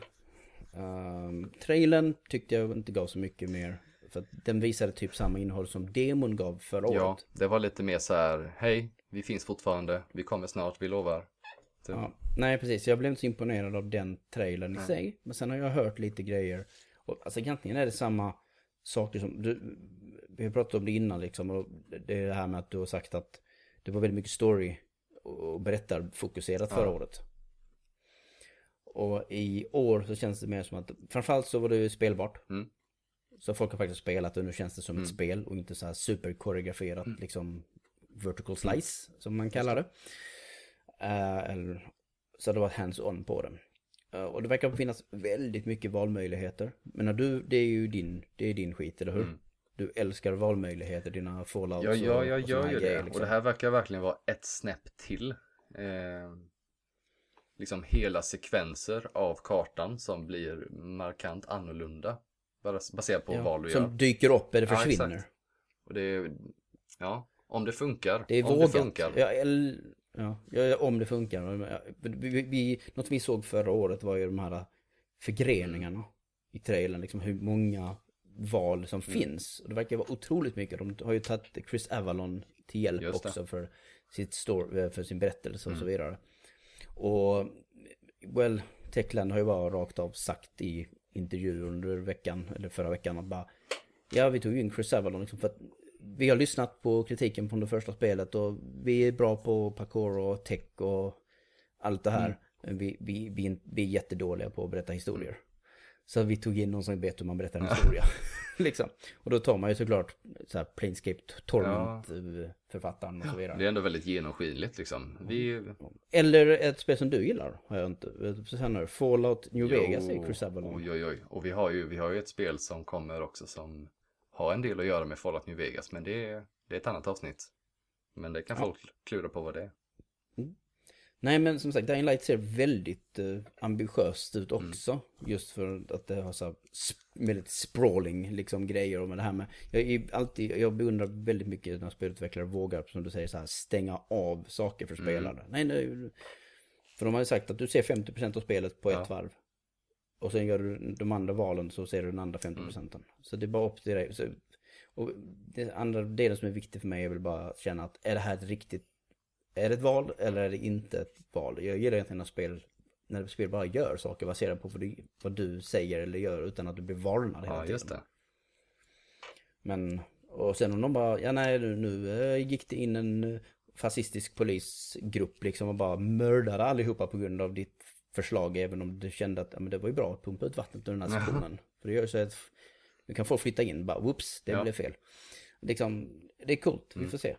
Um, trailern tyckte jag inte gav så mycket mer. För att den visade typ samma innehåll som demon gav förra Ja, året. det var lite mer så här, hej, vi finns fortfarande, vi kommer snart, vi lovar. Typ. Ja, nej precis, jag blev inte så imponerad av den trailern i Nej. sig. Men sen har jag hört lite grejer. Och, alltså egentligen är det samma saker som, du, vi har pratat om det innan liksom. Och det är det här med att du har sagt att det var väldigt mycket story och berättarfokuserat förra Ja. året. Och i år så känns det mer som att, framförallt så var det ju spelbart. Mm. Så folk har faktiskt spelat och nu känns det som Mm. ett spel och inte så här superkoreograferat liksom vertical slice som man kallar det. Eh, eller, så det var hands-on på det. Eh, och det verkar finnas väldigt mycket valmöjligheter. Men när du, det är ju din, det är din skit, eller hur? Mm. Du älskar valmöjligheter, dina fallouts Ja, ja, jag och gör ju det. liksom. Och det här verkar verkligen vara ett snäpp till. Eh, liksom hela sekvenser av kartan som blir markant annorlunda. Baserat på ja, val du som gör. dyker upp eller Ja, försvinner. exakt. Och det är, ja, om det funkar. Det är om vågat. det funkar. Ja, el, ja, ja, om det funkar. Ja, Vi, vi, vi, något vi såg förra året var ju de här förgreningarna i trailern. Liksom hur många val som Mm. finns. Och det verkar vara otroligt mycket. De har ju tagit Chris Avalon till hjälp också för, sitt story, för sin berättelse och så Mm. vidare. Och well, Techland har ju bara rakt av sagt i intervjuer under veckan, eller förra veckan att bara Ja, vi tog ju in Chris Avalon liksom för att vi har lyssnat på kritiken från det första spelet och vi är bra på parkour och tech och allt det här. Mm. Vi, vi, vi, är- vi är jättedåliga på att berätta historier. Så vi tog in någon som vet hur man berättar en historia. liksom. Och då tar man ju såklart så här Planescape Torment-författaren och så vidare. Det är ändå väldigt genomskinligt liksom. Vi, Eller ett spel som du gillar, har jag inte. Sen har Fallout New Jo, Vegas Chris Avalon. Oj, oj, oj. Och vi har, ju, vi har ju ett spel som kommer också som har en del att göra med Fallout New Vegas. Men det är, det är ett annat avsnitt. Men det kan Ja. folk klura på vad det är. Nej men som sagt, Dying Light ser väldigt eh, ambitiöst ut Mm. också. Just för att det har så här sp- väldigt sprawling liksom grejer och med det här med. Jag, är alltid, jag beundrar väldigt mycket när spelutvecklare vågar, som du säger, så här, stänga av saker för Mm. spelare. Nej, nej. För de har ju sagt att du ser 50% av spelet på Ja. ett varv. Och sen gör du de andra valen så ser du den andra 50%. Mm. Så det är bara upp till dig. Så, och det andra delen som är viktig för mig är väl bara att känna att är det här ett riktigt är det ett val eller är det inte ett val? Jag gillar egentligen när spel, när spel bara gör saker baserat på vad du, vad du säger eller gör utan att du blir varnad hela Ja, tiden. just det. Men, och sen om de bara, ja nej nu, nu eh, gick det in en eh, fascistisk polisgrupp liksom och bara mördade allihopa på grund av ditt förslag även om du kände att ja, men det var ju bra att pumpa ut vattnet ur den här sektionen. För det gör ju så att nu kan folk flytta in bara, whoops, det Ja. blev fel. Liksom, det är coolt, vi får se.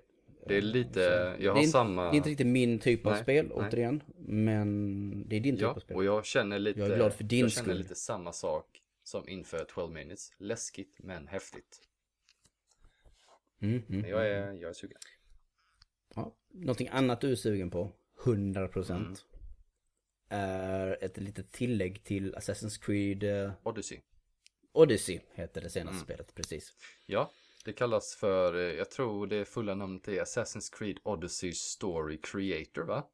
Det är lite, jag det, har är inte, samma... det är inte riktigt min typ av Nej, spel, nej. återigen. Men det är din typ Ja, av spel. och jag känner lite... Jag är glad för din Jag känner skull. lite samma sak som inför 12 minutes. Läskigt men häftigt. Mm, mm. Men jag är, jag är sugen. Ja. Någonting annat du är sugen på, 100% mm. är ett litet tillägg till Assassin's Creed eh, Odyssey. Odyssey heter det senaste mm. spelet, precis. Ja, det kallas för, eh, jag tror det fulla namnet är Assassin's Creed Odyssey Story Creator, va?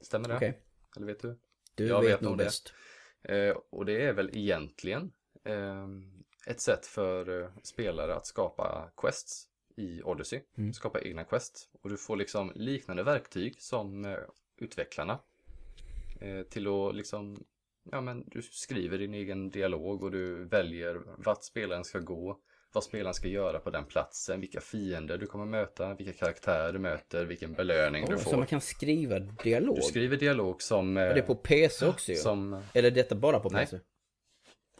Stämmer det? Okej. Okay. Eller vet du? Du jag vet, vet nog bäst. Eh, och det är väl egentligen eh, ett sätt för eh, spelare att skapa quests i Odyssey. Mm. Skapa egna quest. Och du får liksom liknande verktyg som eh, utvecklarna. Eh, till att liksom, ja men du skriver din egen dialog och du väljer vart spelaren ska gå. Vad spelaren ska göra på den platsen, vilka fiender du kommer möta, vilka karaktärer du möter, vilken belöning oh, du får. Så man kan skriva dialog? Du skriver dialog som... Är det på PC också ju? Som... Eller är detta bara på PC? Nej.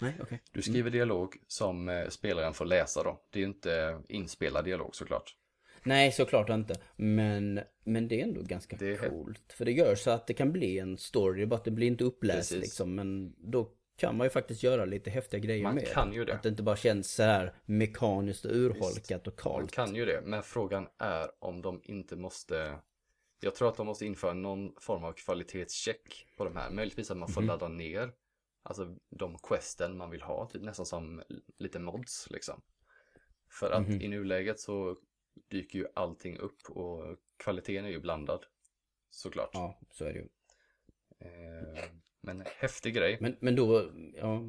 Nej, okay. Du skriver mm. dialog som eh, spelaren får läsa då. Det är ju inte inspelad dialog såklart. Nej, såklart inte. Men, men det är ändå ganska det är... coolt. För det gör så att det kan bli en story, bara att det blir inte uppläst Precis. liksom. Men då kan man ju faktiskt göra lite häftiga grejer man med Man kan ju det. Att det inte bara känns så här mekaniskt urholkat Visst. och kallt. Man kan ju det, men frågan är om de inte måste jag tror att de måste införa någon form av kvalitetscheck på de här. Möjligtvis att man får mm. ladda ner Alltså de questen man vill ha, typ nästan som lite mods liksom. För att mm i nuläget så dyker ju allting upp och kvaliteten är ju blandad. Såklart. Ja, så är det ju. Eh, men häftig grej. Men, men då, ja.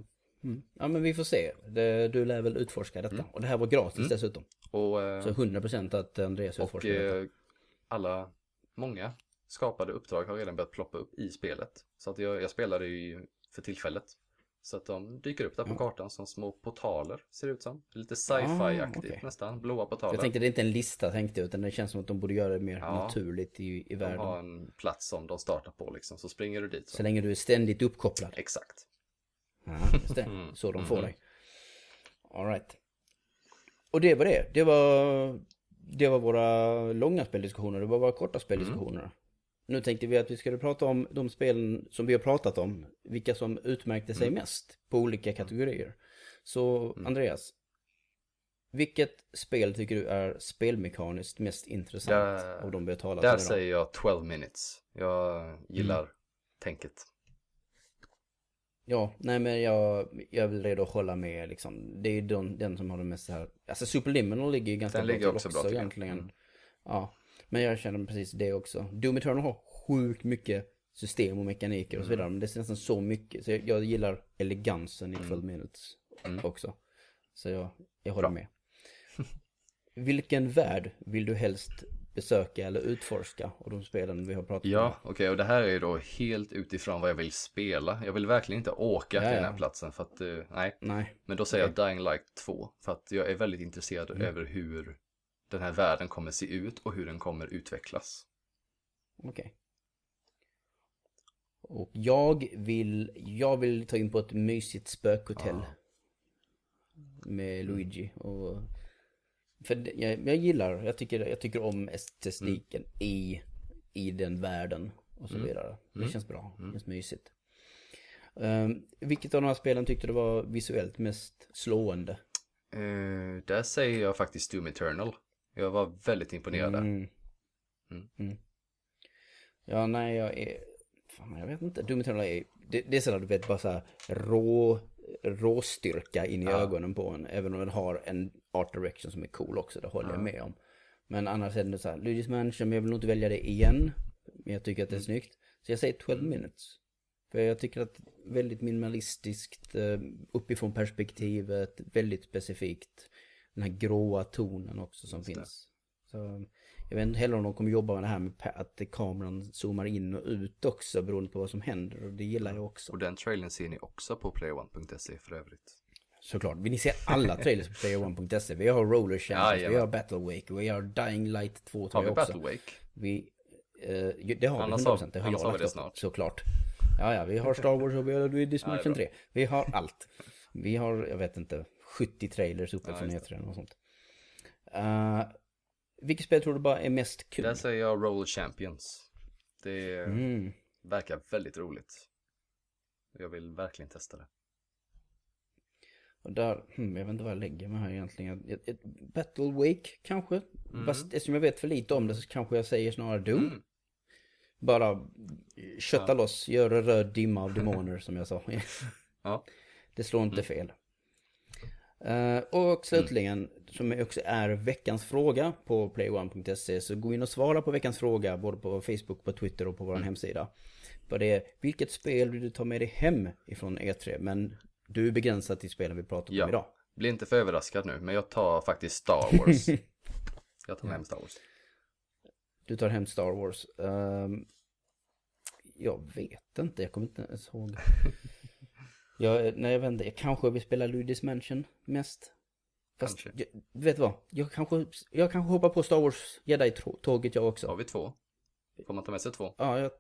Mm. Ja men vi får se. Det, du lär väl utforska detta. Mm. Och det här var gratis mm. dessutom. Och, eh, så 100% att Andreas utforskar och, detta. Eh, alla, många skapade uppdrag har redan börjat ploppa upp i spelet. Så att jag, jag spelade ju för tillfället. Så att de dyker upp där på mm. kartan som små portaler, ser det ut som. Lite sci-fi-aktigt ah, okay. nästan, blåa portaler. Jag tänkte det är inte en lista tänkte jag, utan det känns som att de borde göra det mer ja, naturligt i, i världen. De har en plats som de startar på liksom, så springer du dit. Så, så länge du är ständigt uppkopplad. Exakt. Ja. Mm. Så de får mm. dig. Alright. Och det var det. Det var, det var våra långa speldiskussioner, det var våra korta speldiskussioner. Mm. Nu tänkte vi att vi skulle prata om de spelen som vi har pratat om. Vilka som utmärkte sig mm. mest på olika kategorier. Så mm. Andreas, vilket spel tycker du är spelmekaniskt mest intressant där, av de vi har talat Där säger jag 12 minutes. Jag gillar mm. tänket. Ja, nej men jag, jag väl redo hålla med liksom. Det är ju den, den som har den mest här, alltså Superliminal ligger ju ganska den bra ligger också, också bra egentligen. Mm. Ja, men jag känner precis det också. Doom Eternal har sjukt mycket system och mekaniker och så vidare. Mm. Men det är nästan så mycket. Så jag, jag gillar elegansen i 12 mm. minutes mm. också. Så jag, jag håller Bra. med. Vilken värld vill du helst besöka eller utforska av de spelen vi har pratat ja, om? Ja, okej, okay, och det här är ju då helt utifrån vad jag vill spela. Jag vill verkligen inte åka ja, till den här platsen för att, uh, nej. nej. Men då säger okay. jag Dying Light 2, för att jag är väldigt intresserad mm. över hur den här världen kommer se ut och hur den kommer utvecklas. Okej. Okay. Och jag vill, jag vill ta in på ett mysigt spökhotell. Ah. Med. Luigi och... För jag, jag gillar, jag tycker, jag tycker om estetiken mm. i, i den världen och så mm. vidare. Det mm. känns bra, det mm. känns mysigt. Um, vilket av de här spelen tyckte du var visuellt mest slående? Uh, där säger jag faktiskt Doom Eternal. Jag var väldigt imponerad mm. mm. Mm. Ja, nej, jag är... Fan, jag vet inte. Doom Eternal är... Det, det är sådär, du vet, bara så här rå, råstyrka in i ja. ögonen på en. Även om den har en art direction som är cool också, det håller ja. jag med om. Men annars är det så här, Luigi's Mansion, jag vill nog inte välja det igen. Men jag tycker att det är mm. snyggt. Så jag säger 12 minutes. För jag tycker att väldigt minimalistiskt, eh, uppifrån perspektivet, väldigt specifikt den här gråa tonen också som finns. Så jag vet inte heller om de kommer jobba med det här med att kameran zoomar in och ut också beroende på vad som händer. Och det gillar jag också. Och den trailern ser ni också på playone.se för övrigt. Såklart. Ni se alla trailers på playone.se? Vi har Roller Champions, ja, vi har Battle Wake, vi har Dying Light 2 tror har jag också. Har vi Battle Wake? Vi, eh, det har annars vi 100%. Det har jag lagt upp, såklart. Ja, ja, vi har Star Wars och vi har Luigi's Mansion 3. Vi har allt. Vi har, jag vet inte, 70 trailers uppe ja, från E3 eller något sånt. Uh, vilket spel tror du bara är mest kul? Där säger jag Roll Champions. Det mm. verkar väldigt roligt. Jag vill verkligen testa det. Och där, hmm, jag vet inte vad jag lägger mig här egentligen. Ett, ett Battle Wake kanske? Mm. Fast eftersom jag vet för lite om det så kanske jag säger snarare Doom. Mm. Bara kötta Ja. loss, göra röd dimma av demoner som jag sa. Ja. Det slår inte Mm. fel. Eh, och slutligen, som också är veckans fråga på playone.se, så gå in och svara på veckans fråga både på Facebook, på Twitter och på vår Mm. hemsida. För det är, vilket spel vill du ta med dig hem ifrån E3? Men du är begränsad till spelen vi pratar om Ja. idag. Bli inte för överraskad nu, men jag tar faktiskt Star Wars. jag tar med hem Star Wars. Du tar hem Star Wars. Ehm, jag vet inte, jag kommer inte ens ihåg. Jag, nej, jag vet inte, jag kanske vill spela Luigi's Mansion mest. Fast, Kanske. jag, vet du vad? Jag kanske, jag kanske hoppar på Star Wars Jedi-tåget jag också. Har vi två? Får man ta med sig två? Ja, jag,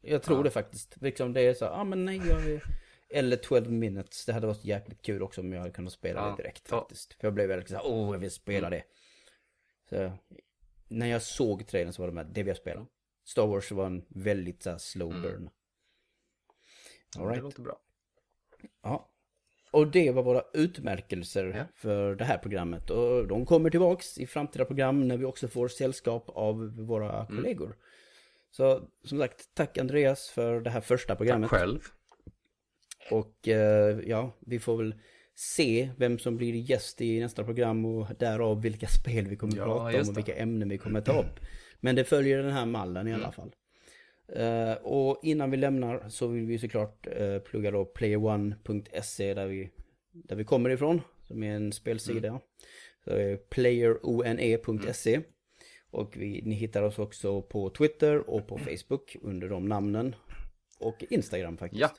jag, tror Ja. det faktiskt. Liksom det är så, ja ah, men nej, jag är... Eller 12 minutes, det hade varit jäkligt kul också om jag hade kunnat spela Ja. det direkt faktiskt. För jag blev väldigt såhär, åh jag vill spela det. Så, när jag såg trailern så var det med, det vill jag spela. Star Wars var en väldigt så här, slow Mm. burn. Ja, All Det right. låter bra. Ja. Och det var våra utmärkelser Ja. för det här programmet. Och de kommer tillbaks i framtida program när vi också får sällskap av våra Mm. kollegor. Så som sagt, tack Andreas för det här första programmet. Tack själv. Och eh, ja, vi får väl se vem som blir gäst i nästa program och därav vilka spel vi kommer Ja, prata om och vilka ämnen vi kommer ta upp. Men det följer den här mallen i Mm. alla fall. Eh, och innan vi lämnar så vill vi såklart uh, plugga då playerone.se där vi, där vi kommer ifrån. Som är en spelsida. Mm. Så det är playerone.se. Och vi, ni hittar oss också på Twitter och på Facebook under de namnen. Och Instagram faktiskt. Ja.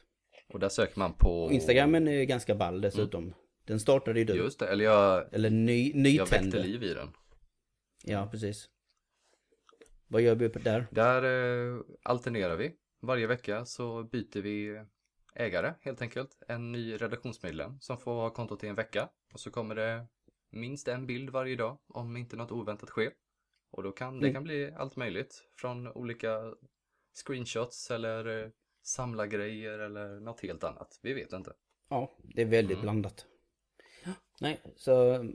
Och där söker man på... Och Instagrammen är ganska ball dessutom. Den startade ju du. Just det, eller jag, Eller ny, jag väckte nytände. liv i den. Ja, precis. Vad gör vi på där? Där eh, alternerar vi. Varje vecka så byter vi ägare helt enkelt. En ny redaktionsmedlem som får ha kontot i en vecka. Och så kommer det minst en bild varje dag om inte något oväntat sker. Och då kan det Mm. kan bli allt möjligt. Från olika screenshots eller eh, samla grejer eller något helt annat. Vi vet inte. Ja, det är väldigt Mm. blandat. Nej, så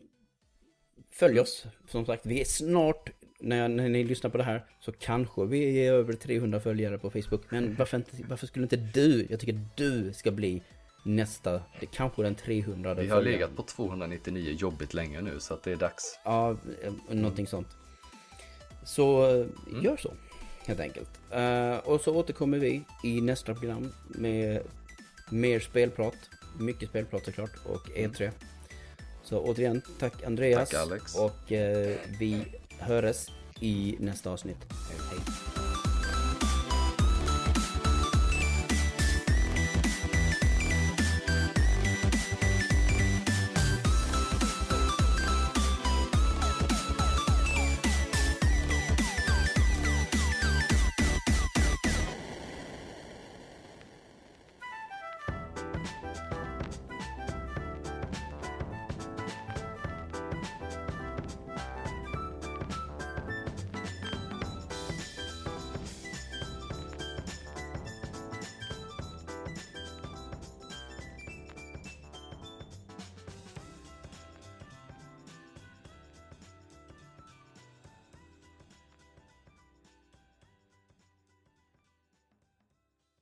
följ oss. Som sagt, vi är snart, när, när ni lyssnar på det här, så kanske vi är över 300 följare på Facebook. Men varför, inte, varför skulle inte du, jag tycker du ska bli nästa, det kanske den 300 Vi har legat på 299 jobbigt länge nu så att det är dags. Ja, eh, någonting sånt. Så eh, Mm. gör så, helt enkelt. Eh, och så återkommer vi i nästa program med mer spelprat. Mycket spelprat såklart och E3. Så återigen, tack Andreas. Tack, Alex. Och eh, vi höres i nästa avsnitt. Hej. Hej.